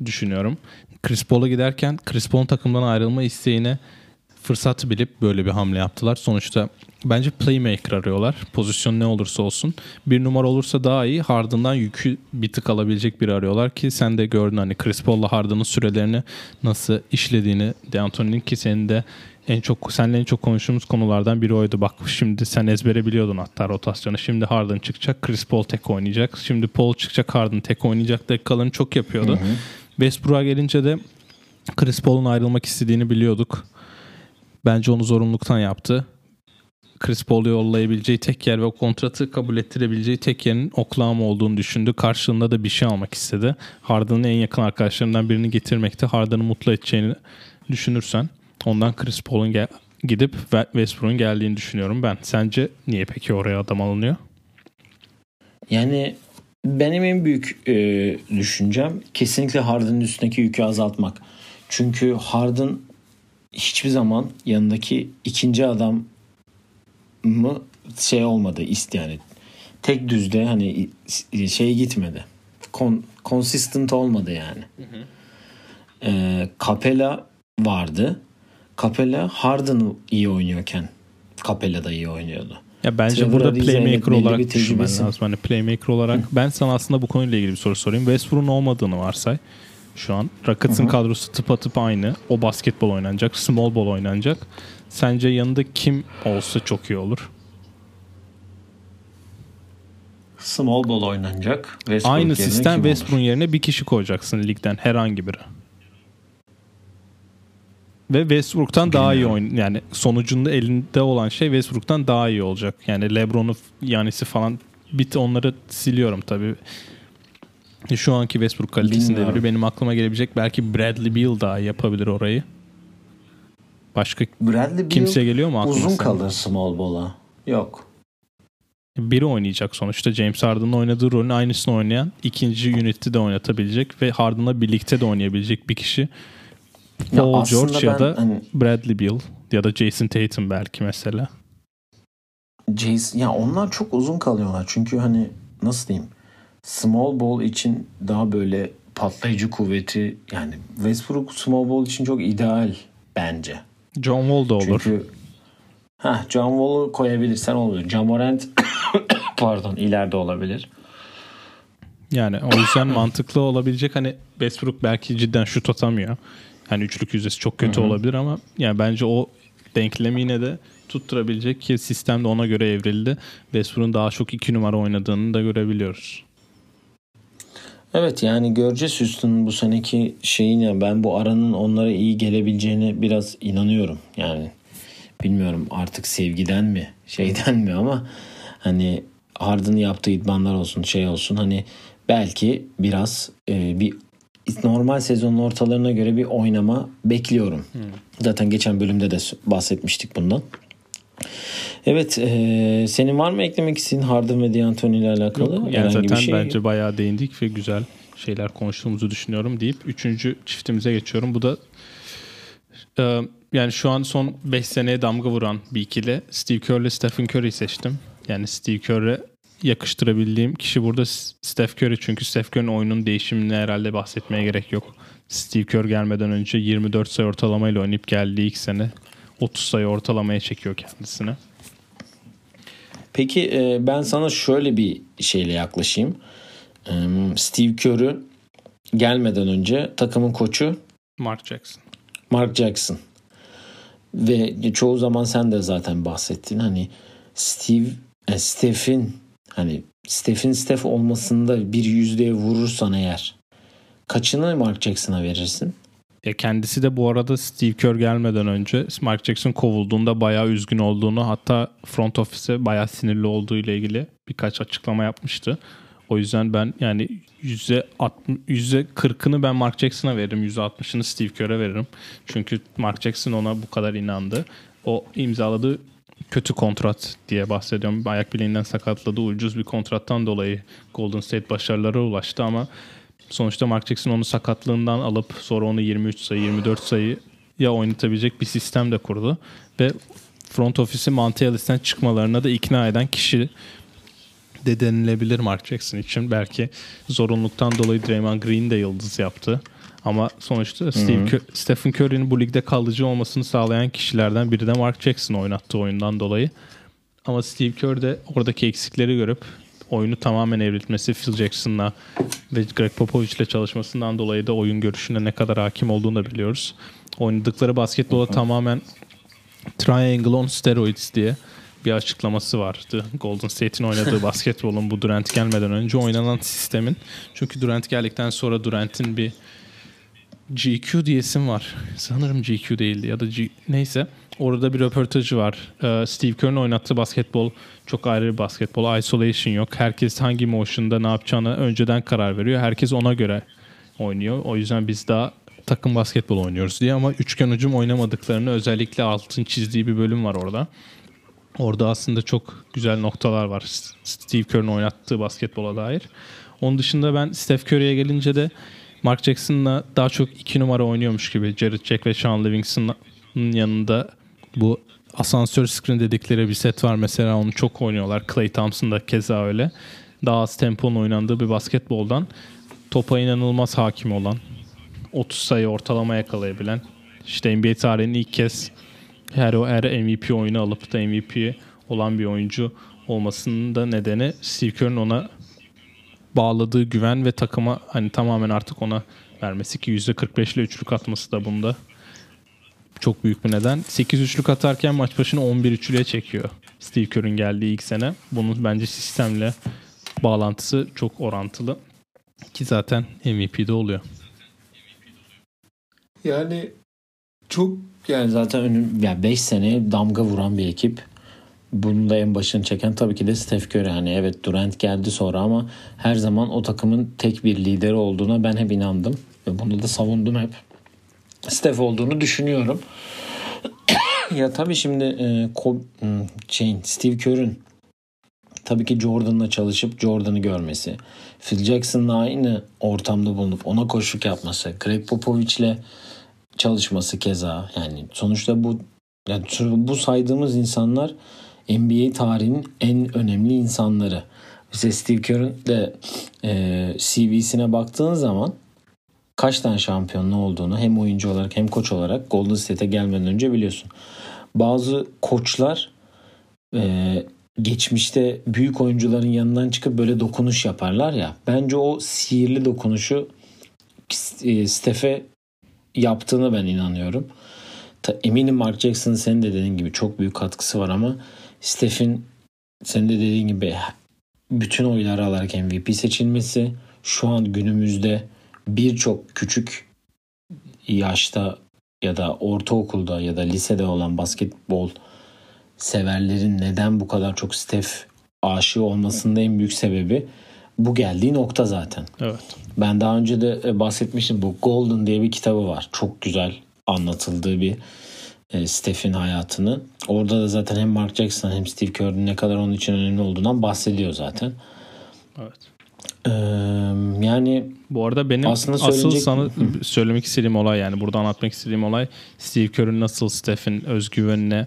[SPEAKER 2] düşünüyorum. Chris Paul'a giderken Chris Paul'un takımdan ayrılma isteğine fırsat bilip böyle bir hamle yaptılar. Sonuçta bence playmaker arıyorlar. Pozisyon ne olursa olsun. Bir numara olursa daha iyi. Harden'dan yükü bir tık alabilecek biri arıyorlar ki sen de gördün hani Chris Paul'la Harden'ın sürelerini nasıl işlediğini D'Antoni'nin ki senin de en çok seninle en çok konuştuğumuz konulardan biri oydu. Bak şimdi sen ezbere biliyordun hatta rotasyonu. Şimdi Harden çıkacak, Chris Paul tek oynayacak. Şimdi Paul çıkacak, Harden tek oynayacak dakikalarını çok yapıyordu. Westbrook'a gelince de Chris Paul'un ayrılmak istediğini biliyorduk. Bence onu zorunluluktan yaptı. Chris Paul'u yollayabileceği tek yer ve o kontratı kabul ettirebileceği tek yerin Oklahoma olduğunu düşündü. Karşılığında da bir şey almak istedi. Harden'ın en yakın arkadaşlarından birini getirmekte Harden'ı mutlu edeceğini düşünürsen ondan Chris Paul'un gel- gidip Westbrook'un geldiğini düşünüyorum ben. Sence niye peki oraya adam alınıyor?
[SPEAKER 1] Yani benim en büyük e, düşüncem kesinlikle Harden'ın üstündeki yükü azaltmak. Çünkü Harden hiçbir zaman yanındaki ikinci adam mı şey olmadı ist yani tek düzde hani şey gitmedi. Kon, consistent olmadı yani. Hı hı. Ee, Capella vardı. Capella Harden iyi oynuyorken Capella da iyi oynuyordu.
[SPEAKER 2] Ya bence
[SPEAKER 1] Trevor
[SPEAKER 2] burada playmaker olarak düşünmen lazım. Hani playmaker olarak ben sana aslında bu konuyla ilgili bir soru sorayım. Westbrook'un olmadığını varsay şu an. Rockets'ın kadrosu tıpatıp aynı. O basketbol oynanacak. Small ball oynanacak. Sence yanında kim olsa çok iyi olur?
[SPEAKER 1] Small ball oynanacak. Westbrook
[SPEAKER 2] Aynı
[SPEAKER 1] yerine
[SPEAKER 2] sistem
[SPEAKER 1] kim olur?
[SPEAKER 2] Westbrook'un yerine bir kişi koyacaksın ligden herhangi biri. Ve Westbrook'tan daha iyi oyun yani sonucunda elinde olan şey Westbrook'tan daha iyi olacak. Yani LeBron'u Yanis'i falan bit onları siliyorum tabii. Şu anki Westbrook kalitesinde biri benim aklıma gelebilecek belki Bradley Beal daha yapabilir orayı. Başka
[SPEAKER 1] Bradley Beal
[SPEAKER 2] kimse geliyor mu aklına?
[SPEAKER 1] uzun
[SPEAKER 2] senin?
[SPEAKER 1] kalır small ball'a. Yok.
[SPEAKER 2] Biri oynayacak sonuçta. James Harden'ın oynadığı rolün aynısını oynayan ikinci unit'i de oynatabilecek ve Harden'la birlikte de oynayabilecek bir kişi. Paul George ya da
[SPEAKER 1] hani
[SPEAKER 2] Bradley Beal ya da Jason Tatum belki mesela.
[SPEAKER 1] Jason ya onlar çok uzun kalıyorlar. Çünkü hani nasıl diyeyim? Small ball için daha böyle patlayıcı kuvveti yani Westbrook small ball için çok ideal bence.
[SPEAKER 2] John Wall da olur.
[SPEAKER 1] Çünkü ha John Wall'u koyabilirsen olur. Jamorant pardon ileride olabilir.
[SPEAKER 2] Yani o yüzden mantıklı olabilecek hani Westbrook belki cidden şut atamıyor. Yani üçlük yüzdesi çok kötü olabilir ama yani bence o denklemi yine de tutturabilecek ki sistem de ona göre evrildi. Westbrook'un daha çok iki numara oynadığını da görebiliyoruz.
[SPEAKER 1] Evet yani göreceğiz Houston'un bu seneki şeyine ben bu aranın onlara iyi gelebileceğine biraz inanıyorum. Yani bilmiyorum artık sevgiden mi şeyden mi ama hani Harden'ın yaptığı idmanlar olsun şey olsun hani belki biraz e, bir normal sezonun ortalarına göre bir oynama bekliyorum. Zaten geçen bölümde de bahsetmiştik bundan. Evet e, senin var mı eklemek istediğin Harden ve D'Antoni ile alakalı?
[SPEAKER 2] Yok, yani zaten
[SPEAKER 1] bir şey?
[SPEAKER 2] bence bayağı değindik ve güzel şeyler konuştuğumuzu düşünüyorum deyip üçüncü çiftimize geçiyorum. Bu da e, yani şu an son 5 seneye damga vuran bir ikili. Steve Kerr ile Stephen Curry'i seçtim. Yani Steve Kerr'e yakıştırabildiğim kişi burada Steph Curry. Çünkü Steph Curry'nin oyunun değişimine herhalde bahsetmeye gerek yok. Steve Kerr gelmeden önce 24 sayı ortalamayla oynayıp geldiği ilk sene 30 sayı ortalamaya çekiyor kendisini.
[SPEAKER 1] Peki e, ben sana şöyle bir şeyle yaklaşayım. E, Steve Kerr'ü gelmeden önce takımın koçu
[SPEAKER 2] Mark Jackson.
[SPEAKER 1] Mark Jackson. Ve çoğu zaman sen de zaten bahsettin. Hani Steve, e, Steph'in hani Steph'in Steph olmasında bir yüzdeye vurursan eğer kaçını Mark Jackson'a verirsin?
[SPEAKER 2] Ya kendisi de bu arada Steve Kerr gelmeden önce Mark Jackson kovulduğunda bayağı üzgün olduğunu hatta front office'e bayağı sinirli olduğu ile ilgili birkaç açıklama yapmıştı. O yüzden ben yani yüzde altmış- yüzde 40'ını ben Mark Jackson'a veririm. yüzde 60'ını Steve Kerr'e veririm. Çünkü Mark Jackson ona bu kadar inandı. O imzaladığı kötü kontrat diye bahsediyorum. Ayak bileğinden sakatladığı ucuz bir kontrattan dolayı Golden State başarılara ulaştı ama sonuçta Mark Jackson onu sakatlığından alıp sonra onu 23 sayı 24 sayı ya oynatabilecek bir sistem de kurdu ve front ofisi Montealis'ten çıkmalarına da ikna eden kişi de denilebilir Mark Jackson için. Belki zorunluluktan dolayı Draymond Green de yıldız yaptı. Ama sonuçta Steve Cur- Stephen Curry'nin bu ligde kalıcı olmasını sağlayan kişilerden biri de Mark Jackson oynattığı oyundan dolayı. Ama Steve Kerr de oradaki eksikleri görüp oyunu tamamen evrilmesi Phil Jackson'la ve Greg Popovich'le çalışmasından dolayı da oyun görüşüne ne kadar hakim olduğunu da biliyoruz. Oynadıkları basketbola tamamen Triangle on Steroids diye bir açıklaması vardı. Golden State'in oynadığı basketbolun bu Durant gelmeden önce oynanan sistemin. Çünkü Durant geldikten sonra Durant'in bir GQ diyesim var. Sanırım GQ değildi ya da G... neyse. Orada bir röportajı var. Ee, Steve Kerr'ın oynattığı basketbol çok ayrı bir basketbol. Isolation yok. Herkes hangi motion'da ne yapacağını önceden karar veriyor. Herkes ona göre oynuyor. O yüzden biz daha takım basketbol oynuyoruz diye ama üçgen hücum oynamadıklarını özellikle altın çizdiği bir bölüm var orada. Orada aslında çok güzel noktalar var Steve Kerr'ın oynattığı basketbola dair. Onun dışında ben Steph Curry'e gelince de Mark Jackson'la daha çok iki numara oynuyormuş gibi. Jared Jack ve Sean Livingston'ın yanında bu asansör screen dedikleri bir set var mesela onu çok oynuyorlar. Clay Thompson da keza öyle. Daha az temponun oynandığı bir basketboldan topa inanılmaz hakim olan 30 sayı ortalama yakalayabilen işte NBA tarihinin ilk kez her o her MVP oyunu alıp da MVP olan bir oyuncu olmasının da nedeni Steve Kerr'ın ona bağladığı güven ve takıma hani tamamen artık ona vermesi ki %45 ile üçlük atması da bunda çok büyük bir neden. 8 üçlük atarken maç başına 11 üçlüye çekiyor Steve Kerr'ün geldiği ilk sene. Bunun bence sistemle bağlantısı çok orantılı. Ki zaten MVP'de oluyor.
[SPEAKER 1] Yani çok yani zaten önüm yani 5 seneye damga vuran bir ekip. Bunun da en başını çeken tabii ki de Steph Curry. Yani evet Durant geldi sonra ama her zaman o takımın tek bir lideri olduğuna ben hep inandım. Ve bunu da savundum hep. Steph olduğunu düşünüyorum. ya tabii şimdi e, Kobe, şey, Steve Kerr'ün tabii ki Jordan'la çalışıp Jordan'ı görmesi. Phil Jackson'la aynı ortamda bulunup ona koşuk yapması. Greg Popovich'le çalışması keza. Yani sonuçta bu yani bu saydığımız insanlar NBA tarihinin en önemli insanları. Mesela Steve Kerr'ın de e, CV'sine baktığın zaman kaç tane şampiyonlu olduğunu hem oyuncu olarak hem koç olarak Golden State'e gelmeden önce biliyorsun. Bazı koçlar e, geçmişte büyük oyuncuların yanından çıkıp böyle dokunuş yaparlar ya. Bence o sihirli dokunuşu e, Steph'e yaptığını ben inanıyorum. Ta, eminim Mark Jackson'ın senin de dediğin gibi çok büyük katkısı var ama Steph'in senin de dediğin gibi bütün oyları alarak MVP seçilmesi şu an günümüzde birçok küçük yaşta ya da ortaokulda ya da lisede olan basketbol severlerin neden bu kadar çok Steph aşığı olmasında en büyük sebebi bu geldiği nokta zaten.
[SPEAKER 2] Evet.
[SPEAKER 1] Ben daha önce de e, bahsetmiştim bu Golden diye bir kitabı var. Çok güzel anlatıldığı bir e, Steph'in hayatını. Orada da zaten hem Mark Jackson hem Steve Kerr'ün ne kadar onun için önemli olduğundan bahsediyor zaten.
[SPEAKER 2] Evet.
[SPEAKER 1] Ee, yani
[SPEAKER 2] bu arada benim aslında asıl sana söylemek istediğim olay yani burada anlatmak istediğim olay Steve Kerr'ün nasıl Steph'in özgüvenine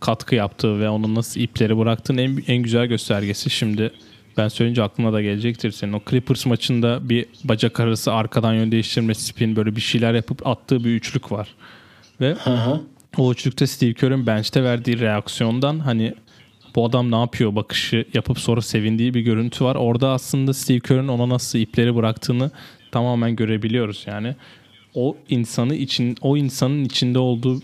[SPEAKER 2] katkı yaptığı ve onun nasıl ipleri bıraktığının en, en güzel göstergesi. Şimdi ben söyleyince aklına da gelecektir senin. O Clippers maçında bir bacak arası arkadan yön değiştirme spin böyle bir şeyler yapıp attığı bir üçlük var. Ve o üçlükte Steve Kerr'ün bench'te verdiği reaksiyondan hani bu adam ne yapıyor bakışı yapıp sonra sevindiği bir görüntü var. Orada aslında Steve Kerr'ün ona nasıl ipleri bıraktığını tamamen görebiliyoruz yani. O insanı için o insanın içinde olduğunu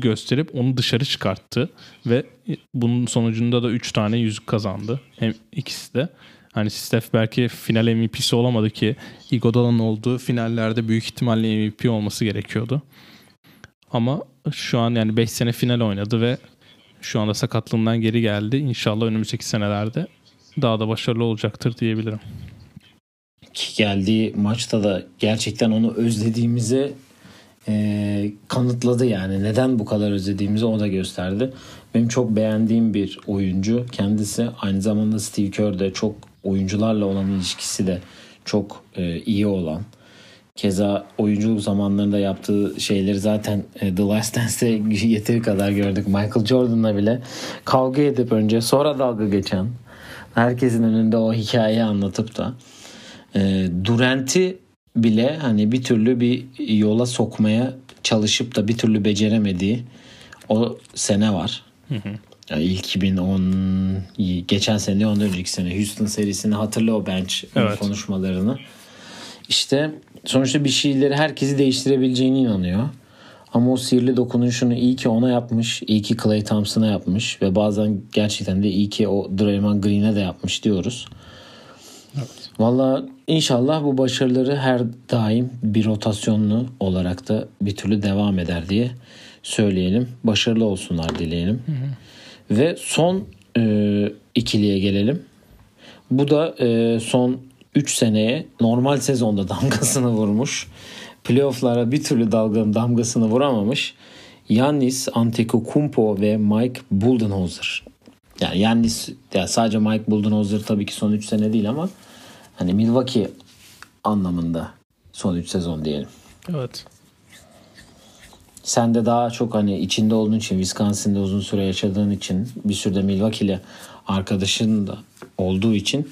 [SPEAKER 2] gösterip onu dışarı çıkarttı ve bunun sonucunda da 3 tane yüzük kazandı. Hem ikisi de. Hani Steph belki final MVP'si olamadı ki Iguodala'nın olduğu finallerde büyük ihtimalle MVP olması gerekiyordu. Ama şu an yani 5 sene final oynadı ve şu anda sakatlığından geri geldi. İnşallah önümüzdeki senelerde daha da başarılı olacaktır diyebilirim.
[SPEAKER 1] Ki geldiği maçta da gerçekten onu özlediğimizi e, kanıtladı yani. Neden bu kadar özlediğimizi o da gösterdi. Benim çok beğendiğim bir oyuncu kendisi. Aynı zamanda Steve Kerr de çok oyuncularla olan ilişkisi de çok e, iyi olan Keza oyunculuk zamanlarında yaptığı şeyleri zaten e, The Last Dance'te yeteri kadar gördük. Michael Jordan'la bile kavga edip önce sonra dalga geçen herkesin önünde o hikayeyi anlatıp da e, Durant'i bile hani bir türlü bir yola sokmaya çalışıp da bir türlü beceremediği o sene var. Hı hı. Yani ilk 2010 geçen sene ondan önceki sene Houston serisini hatırla o bench evet. konuşmalarını. İşte sonuçta bir şeyleri herkesi değiştirebileceğine inanıyor. Ama o sihirli dokunuşunu iyi ki ona yapmış, iyi ki Clay Thompson'a yapmış ve bazen gerçekten de iyi ki o Draymond Green'e de yapmış diyoruz. Evet. Valla inşallah bu başarıları her daim bir rotasyonlu olarak da bir türlü devam eder diye söyleyelim. Başarılı olsunlar dileyelim. Hı hı. Ve son e, ikiliye gelelim. Bu da e, son 3 seneye normal sezonda damgasını vurmuş. Playoff'lara bir türlü dalganın damgasını vuramamış. Yannis Antetokounmpo ve Mike Budenholzer. Yani Yannis yani sadece Mike Budenholzer tabii ki son 3 sene değil ama hani Milwaukee anlamında son 3 sezon diyelim.
[SPEAKER 2] Evet.
[SPEAKER 1] Sen de daha çok hani içinde olduğun için Wisconsin'de uzun süre yaşadığın için bir sürede Milwaukee ile arkadaşın da olduğu için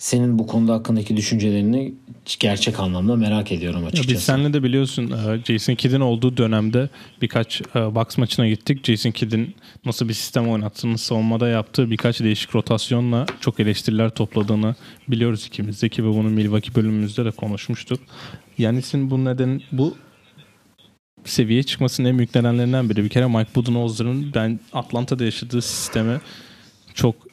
[SPEAKER 1] senin bu konuda hakkındaki düşüncelerini gerçek anlamda merak ediyorum açıkçası.
[SPEAKER 2] Ya biz senle de biliyorsun e, Jason Kidd'in olduğu dönemde birkaç e, box maçına gittik. Jason Kidd'in nasıl bir sistem oynattığını, savunmada yaptığı birkaç değişik rotasyonla çok eleştiriler topladığını biliyoruz ikimiz de ki ve bunu Milwaukee bölümümüzde de konuşmuştuk. Yanis'in bu neden bu seviyeye çıkmasının en büyük nedenlerinden biri. Bir kere Mike Budenholzer'ın ben Atlanta'da yaşadığı sisteme çok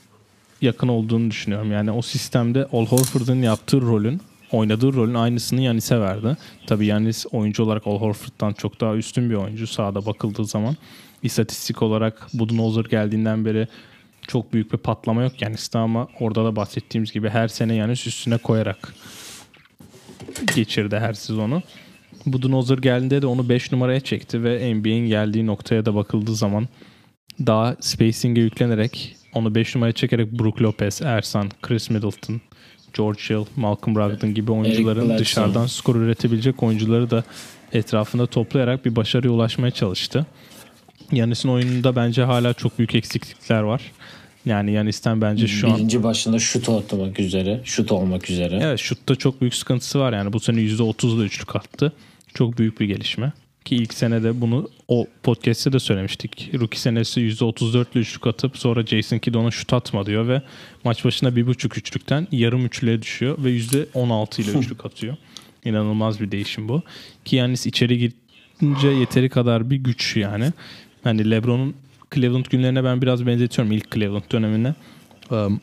[SPEAKER 2] yakın olduğunu düşünüyorum. Yani o sistemde Al Horford'un yaptığı rolün oynadığı rolün aynısını Yanis'e verdi. Tabii Yanis oyuncu olarak Al Horford'dan çok daha üstün bir oyuncu sahada bakıldığı zaman. İstatistik olarak Budenholzer geldiğinden beri çok büyük bir patlama yok Yanis'te ama orada da bahsettiğimiz gibi her sene Yanis üstüne koyarak geçirdi her sezonu. Budenholzer geldiğinde de onu 5 numaraya çekti ve NBA'in geldiği noktaya da bakıldığı zaman daha spacing'e yüklenerek onu 5 numaraya çekerek Brook Lopez, Ersan, Chris Middleton, George Hill, Malcolm Brogdon gibi oyuncuların dışarıdan skor üretebilecek oyuncuları da etrafında toplayarak bir başarıya ulaşmaya çalıştı. Yanis'in oyununda bence hala çok büyük eksiklikler var. Yani Yanis'ten bence şu
[SPEAKER 1] an... Birinci başında şut atmak üzere, şut olmak üzere.
[SPEAKER 2] Evet şutta çok büyük sıkıntısı var. Yani bu sene %30'da üçlük attı. Çok büyük bir gelişme. Ki ilk senede bunu o podcast'te de söylemiştik. Rookie senesi %34'lü üçlük atıp sonra Jason Kidd ona şut atma diyor ve maç başına bir buçuk üçlükten yarım üçlüğe düşüyor ve %16 ile üçlük atıyor. İnanılmaz bir değişim bu. Ki yani içeri girince yeteri kadar bir güç yani. Hani LeBron'un Cleveland günlerine ben biraz benzetiyorum ilk Cleveland dönemine. Um,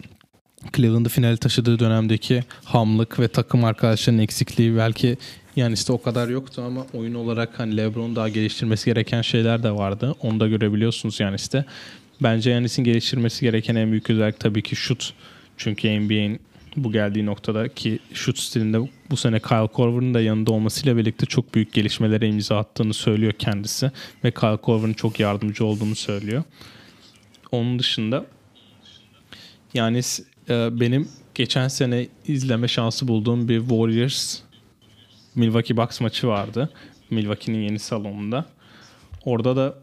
[SPEAKER 2] Cleveland'ı final taşıdığı dönemdeki hamlık ve takım arkadaşlarının eksikliği belki yani işte o kadar yoktu ama oyun olarak hani LeBron daha geliştirmesi gereken şeyler de vardı. Onu da görebiliyorsunuz yani işte. Bence Yanis'in geliştirmesi gereken en büyük özellik tabii ki şut. Çünkü NBA'in bu geldiği noktada ki şut stilinde bu sene Kyle Korver'ın da yanında olmasıyla birlikte çok büyük gelişmelere imza attığını söylüyor kendisi. Ve Kyle Korver'ın çok yardımcı olduğunu söylüyor. Onun dışında yani e, benim geçen sene izleme şansı bulduğum bir Warriors Milwaukee Bucks maçı vardı. Milwaukee'nin yeni salonunda. Orada da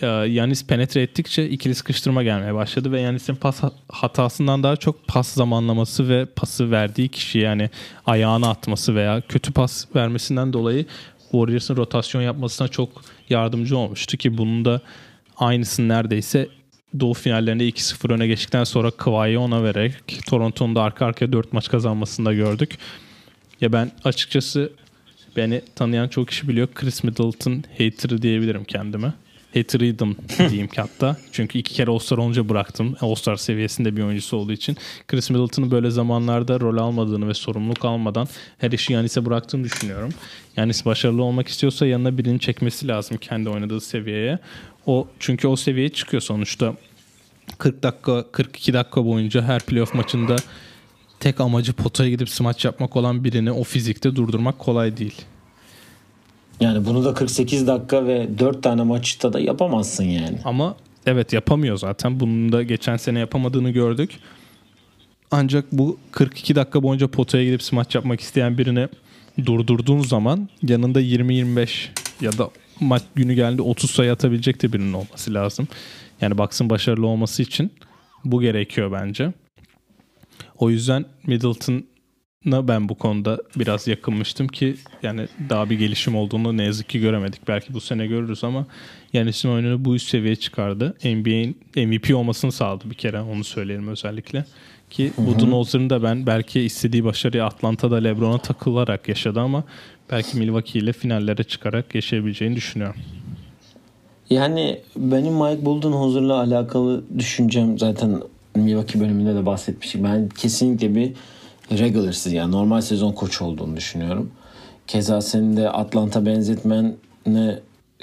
[SPEAKER 2] e, Yanis penetre ettikçe ikili sıkıştırma gelmeye başladı ve Yanis'in pas hatasından daha çok pas zamanlaması ve pası verdiği kişi yani ayağını atması veya kötü pas vermesinden dolayı Warriors'ın rotasyon yapmasına çok yardımcı olmuştu ki bunun da aynısını neredeyse Doğu finallerinde 2-0 öne geçtikten sonra Kawhi'yi ona vererek Toronto'nun da arka arkaya 4 maç kazanmasını da gördük. Ya ben açıkçası Beni tanıyan çok kişi biliyor. Chris Middleton hater diyebilirim kendime. Hater'ıydım diyeyim hatta. Çünkü iki kere All-Star olunca bıraktım. All-Star seviyesinde bir oyuncusu olduğu için. Chris Middleton'ın böyle zamanlarda rol almadığını ve sorumluluk almadan her işi Yanis'e bıraktığını düşünüyorum. Yanis başarılı olmak istiyorsa yanına birini çekmesi lazım kendi oynadığı seviyeye. O çünkü o seviyeye çıkıyor sonuçta. 40 dakika 42 dakika boyunca her playoff maçında tek amacı potaya gidip smaç yapmak olan birini o fizikte durdurmak kolay değil.
[SPEAKER 1] Yani bunu da 48 dakika ve 4 tane maçta da yapamazsın yani.
[SPEAKER 2] Ama evet yapamıyor zaten. Bunun da geçen sene yapamadığını gördük. Ancak bu 42 dakika boyunca potaya gidip smaç yapmak isteyen birini durdurduğun zaman yanında 20-25 ya da maç günü geldi 30 sayı atabilecek de birinin olması lazım. Yani baksın başarılı olması için bu gerekiyor bence. O yüzden Middleton'a ben bu konuda biraz yakınmıştım ki yani daha bir gelişim olduğunu ne yazık ki göremedik. Belki bu sene görürüz ama Yanis'in oyununu bu üst seviyeye çıkardı. NBA'in MVP olmasını sağladı bir kere onu söyleyelim özellikle. Ki Budenholzer'ın da ben belki istediği başarıyı Atlanta'da LeBron'a takılarak yaşadı ama belki Milwaukee ile finallere çıkarak yaşayabileceğini düşünüyorum.
[SPEAKER 1] Yani benim Mike Budenholzer'la alakalı düşüncem zaten Milwaukee bölümünde de bahsetmiştik. Ben kesinlikle bir regular'sız yani normal sezon koçu olduğunu düşünüyorum. Keza senin de Atlanta benzetmene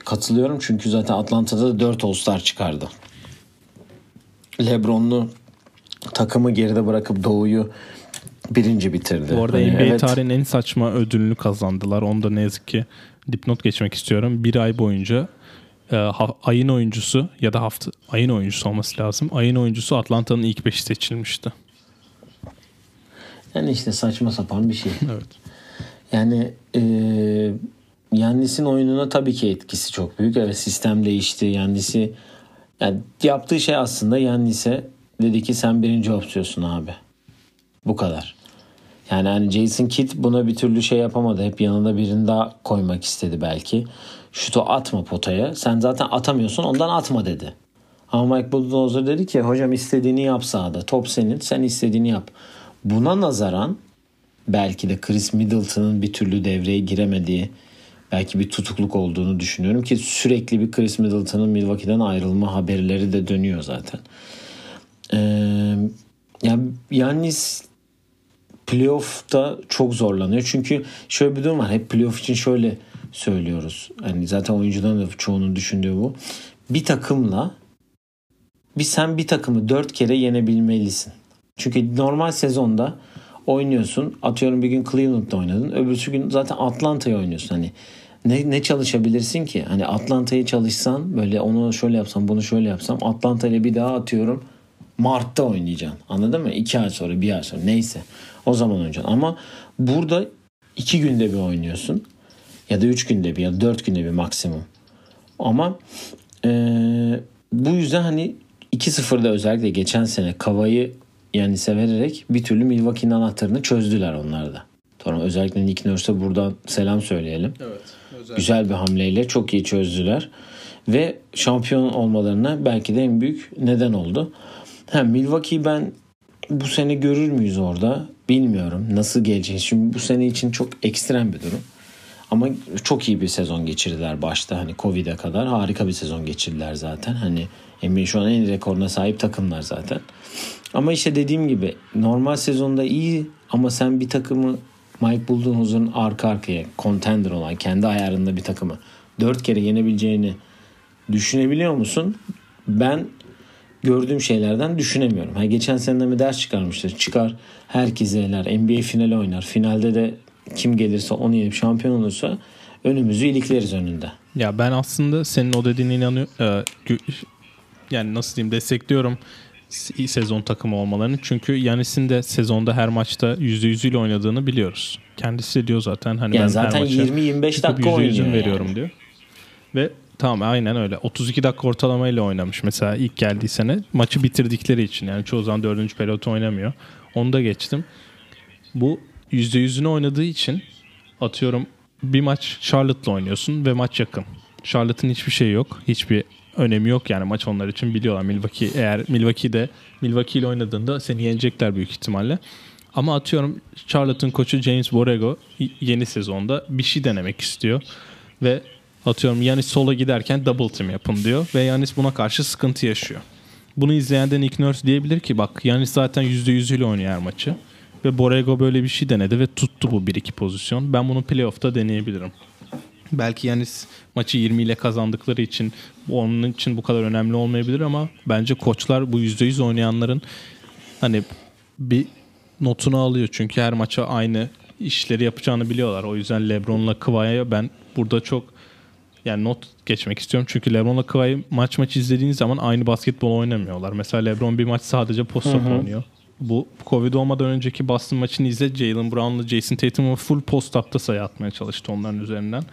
[SPEAKER 1] katılıyorum. Çünkü zaten Atlanta'da da 4 All-Star çıkardı. Lebron'lu takımı geride bırakıp Doğu'yu birinci bitirdi.
[SPEAKER 2] Bu arada hani, NBA evet. tarihinin en saçma ödülünü kazandılar. Onu da ne yazık ki dipnot geçmek istiyorum. Bir ay boyunca e, ayın oyuncusu ya da hafta ayın oyuncusu olması lazım. Ayın oyuncusu Atlanta'nın ilk beşi seçilmişti.
[SPEAKER 1] Yani işte saçma sapan bir şey.
[SPEAKER 2] evet.
[SPEAKER 1] Yani e, Yannis'in oyununa tabii ki etkisi çok büyük. Evet sistem değişti. Yannis'i yani yaptığı şey aslında Yannis'e dedi ki sen birinci opsiyorsun abi. Bu kadar. Yani hani Jason Kidd buna bir türlü şey yapamadı. Hep yanında birini daha koymak istedi belki. Şutu atma potaya. Sen zaten atamıyorsun ondan atma dedi. Ama Mike Budenholzer dedi ki hocam istediğini yap sahada. Top senin sen istediğini yap. Buna nazaran belki de Chris Middleton'ın bir türlü devreye giremediği belki bir tutukluk olduğunu düşünüyorum ki sürekli bir Chris Middleton'ın Milwaukee'den ayrılma haberleri de dönüyor zaten. Ee, yani Yannis playoff'ta çok zorlanıyor. Çünkü şöyle bir durum var. Hep playoff için şöyle söylüyoruz. Hani zaten oyuncuların da çoğunun düşündüğü bu. Bir takımla bir sen bir takımı dört kere yenebilmelisin. Çünkü normal sezonda oynuyorsun. Atıyorum bir gün Cleveland'da oynadın. Öbürsü gün zaten Atlanta'ya oynuyorsun. Hani ne, ne çalışabilirsin ki? Hani Atlanta'yı çalışsan böyle onu şöyle yapsam bunu şöyle yapsam Atlanta ile bir daha atıyorum Mart'ta oynayacaksın. Anladın mı? İki ay sonra bir ay sonra neyse. O zaman oynayacaksın. Ama burada iki günde bir oynuyorsun. Ya da üç günde bir ya da dört günde bir maksimum. Ama ee, bu yüzden hani 2-0'da özellikle geçen sene Kava'yı yani severerek bir türlü Milwaukee'nin anahtarını çözdüler onlar da. Sonra özellikle Nick Nurse'e buradan selam söyleyelim. Evet. Özellikle. Güzel bir hamleyle çok iyi çözdüler. Ve şampiyon olmalarına belki de en büyük neden oldu. Ha, Milwaukee ben bu sene görür müyüz orada bilmiyorum. Nasıl gelecek? Şimdi bu sene için çok ekstrem bir durum. Ama çok iyi bir sezon geçirdiler başta hani Covid'e kadar. Harika bir sezon geçirdiler zaten. Hani NBA şu an en rekoruna sahip takımlar zaten. Ama işte dediğim gibi normal sezonda iyi ama sen bir takımı Mike Budenholzer'ın arka arkaya contender olan kendi ayarında bir takımı dört kere yenebileceğini düşünebiliyor musun? Ben gördüğüm şeylerden düşünemiyorum. Ha, geçen sene mi ders çıkarmıştır. Çıkar herkese eler. NBA finali oynar. Finalde de kim gelirse onu yenip şampiyon olursa önümüzü ilikleriz önünde.
[SPEAKER 2] Ya ben aslında senin o dediğine inanıyorum. Ee, yani nasıl diyeyim destekliyorum sezon takımı olmalarını. Çünkü Yanis'in de sezonda her maçta %100 ile oynadığını biliyoruz. Kendisi de diyor zaten. Hani
[SPEAKER 1] yani ben zaten 20-25 dakika oynuyor yani.
[SPEAKER 2] veriyorum diyor. Ve tamam aynen öyle. 32 dakika ortalamayla oynamış mesela ilk geldiği sene. Maçı bitirdikleri için yani çoğu zaman 4. periyot oynamıyor. Onu da geçtim. Bu %100'ünü oynadığı için atıyorum bir maç Charlotte'la oynuyorsun ve maç yakın. Charlotte'ın hiçbir şey yok. Hiçbir önemi yok yani maç onlar için biliyorlar. Milwaukee eğer Milwaukee'de Milwaukee ile oynadığında seni yenecekler büyük ihtimalle. Ama atıyorum Charlotte'ın koçu James Borrego yeni sezonda bir şey denemek istiyor. Ve atıyorum Yanis sola giderken double team yapın diyor. Ve Yanis buna karşı sıkıntı yaşıyor. Bunu izleyen de Nick Nurse diyebilir ki bak Yanis zaten %100 ile oynuyor her maçı. Ve Borrego böyle bir şey denedi ve tuttu bu 1-2 pozisyon. Ben bunu playoff'ta deneyebilirim. Belki yani maçı 20 ile kazandıkları için onun için bu kadar önemli olmayabilir ama bence koçlar bu %100 oynayanların hani bir notunu alıyor. Çünkü her maça aynı işleri yapacağını biliyorlar. O yüzden LeBron'la Kıvay'a ben burada çok yani not geçmek istiyorum. Çünkü LeBron'la Kıvay'ı maç maç izlediğiniz zaman aynı basketbol oynamıyorlar. Mesela LeBron bir maç sadece post oynuyor bu Covid olmadan önceki Boston maçını izle. Jalen Brown'la Jason Tatum'u full post-up'ta sayı atmaya çalıştı onların üzerinden.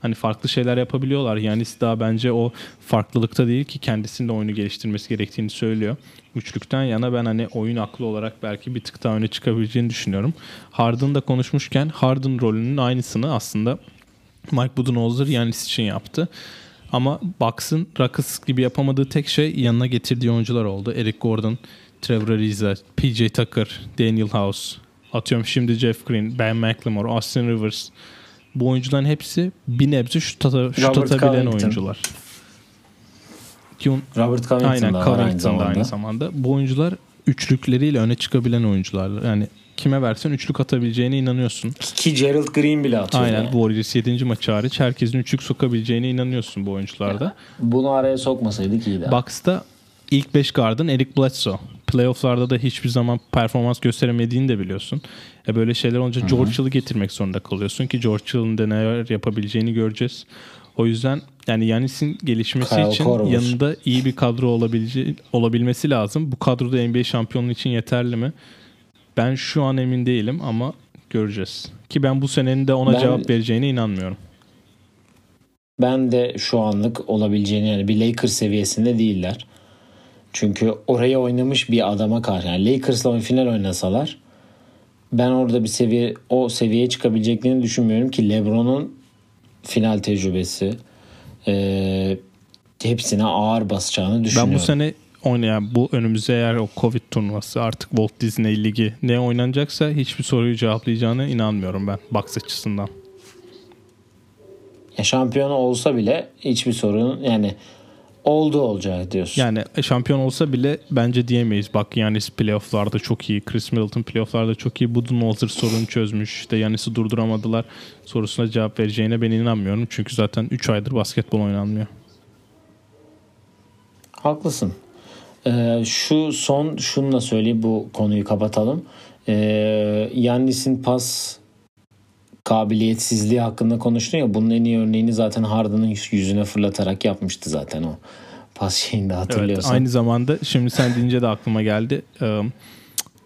[SPEAKER 2] Hani farklı şeyler yapabiliyorlar. Yani daha bence o farklılıkta değil ki kendisinin de oyunu geliştirmesi gerektiğini söylüyor. Üçlükten yana ben hani oyun aklı olarak belki bir tık daha öne çıkabileceğini düşünüyorum. Harden'da konuşmuşken Harden rolünün aynısını aslında Mike Budenholzer Yanis için yaptı. Ama Bucks'ın Rockets gibi yapamadığı tek şey yanına getirdiği oyuncular oldu. Eric Gordon, Trevor Ariza, PJ Tucker, Daniel House, atıyorum şimdi Jeff Green, Ben McLemore, Austin Rivers. Bu oyuncuların hepsi bir nebze şut, ata, şut atabilen Covington. oyuncular.
[SPEAKER 1] Robert Covington aynen, da Covington aynı zamanda. aynı
[SPEAKER 2] zamanda. Bu oyuncular üçlükleriyle öne çıkabilen oyuncular. Yani kime versen üçlük atabileceğine inanıyorsun.
[SPEAKER 1] Ki Gerald Green bile atıyor.
[SPEAKER 2] Aynen. Yani. Warriors 7. maçı hariç herkesin üçlük sokabileceğine inanıyorsun bu oyuncularda.
[SPEAKER 1] Bunu araya sokmasaydık iyiydi.
[SPEAKER 2] Bucks'ta ilk 5 gardın Eric Bledsoe playofflarda da hiçbir zaman performans gösteremediğini de biliyorsun. E böyle şeyler olunca Hı-hı. George Hill'ı getirmek zorunda kalıyorsun ki George Hill'ın da neler yapabileceğini göreceğiz. O yüzden yani Yanis'in gelişmesi Kyle için Korver. yanında iyi bir kadro olabileceği, olabilmesi lazım. Bu kadroda NBA şampiyonluğu için yeterli mi? Ben şu an emin değilim ama göreceğiz. Ki ben bu senenin de ona ben, cevap vereceğine inanmıyorum.
[SPEAKER 1] Ben de şu anlık olabileceğini yani bir Lakers seviyesinde değiller. Çünkü oraya oynamış bir adama karşı yani Lakers'la final oynasalar ben orada bir seviye o seviyeye çıkabileceklerini düşünmüyorum ki LeBron'un final tecrübesi e, hepsine ağır basacağını düşünüyorum.
[SPEAKER 2] Ben bu sene oynayan bu önümüzde eğer o Covid turnuvası artık Walt Disney Ligi ne oynanacaksa hiçbir soruyu cevaplayacağına inanmıyorum ben box açısından.
[SPEAKER 1] Ya şampiyon olsa bile hiçbir sorun yani oldu olacak diyorsun.
[SPEAKER 2] Yani şampiyon olsa bile bence diyemeyiz. Bak Yanis playofflarda çok iyi. Chris Middleton playofflarda çok iyi. Budenholzer sorunu çözmüş. İşte Yanis'i durduramadılar sorusuna cevap vereceğine ben inanmıyorum. Çünkü zaten 3 aydır basketbol oynanmıyor.
[SPEAKER 1] Haklısın. Ee, şu son şunu da söyleyeyim bu konuyu kapatalım. Ee, Yannis'in pas kabiliyetsizliği hakkında konuştun ya bunun en iyi örneğini zaten Harden'ın yüzüne fırlatarak yapmıştı zaten o pas şeyinde hatırlıyorsan.
[SPEAKER 2] Evet, aynı zamanda şimdi sen deyince de aklıma geldi.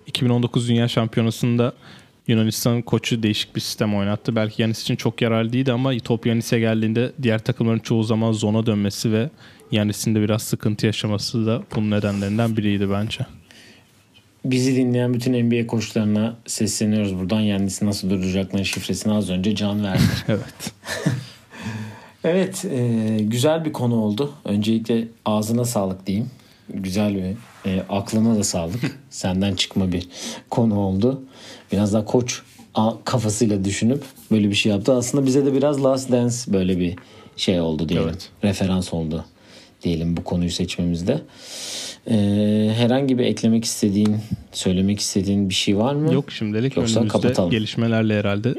[SPEAKER 2] 2019 Dünya Şampiyonası'nda Yunanistan koçu değişik bir sistem oynattı. Belki Yanis için çok yararlı değildi ama top Yanis'e geldiğinde diğer takımların çoğu zaman zona dönmesi ve Yanis'in de biraz sıkıntı yaşaması da bunun nedenlerinden biriydi bence.
[SPEAKER 1] Bizi dinleyen bütün NBA koçlarına sesleniyoruz buradan. Yanis'i nasıl durduracakların şifresini az önce Can verdi.
[SPEAKER 2] evet.
[SPEAKER 1] evet e, güzel bir konu oldu. Öncelikle ağzına sağlık diyeyim. Güzel bir e, aklına da sağlık. Senden çıkma bir konu oldu. Biraz daha koç kafasıyla düşünüp böyle bir şey yaptı. Aslında bize de biraz Last Dance böyle bir şey oldu diyelim. Evet. Referans oldu diyelim bu konuyu seçmemizde. Ee, herhangi bir eklemek istediğin, söylemek istediğin bir şey var mı?
[SPEAKER 2] Yok şimdilik Yoksa önümüzde kapatalım. gelişmelerle herhalde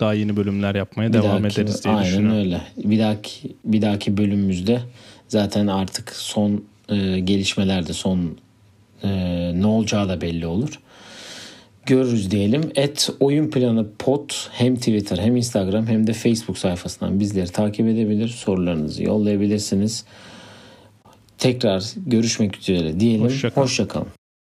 [SPEAKER 2] daha yeni bölümler yapmaya bir devam dahaki, ederiz diye aynen düşünüyorum.
[SPEAKER 1] öyle. Bir dahaki bir dahaki bölümümüzde zaten artık son e, gelişmelerde son e, ne olacağı da belli olur. Görürüz diyelim. Et oyun planı pot hem Twitter hem Instagram hem de Facebook sayfasından bizleri takip edebilir. Sorularınızı yollayabilirsiniz. Tekrar görüşmek üzere diyelim. Hoşçakalın. Hoşça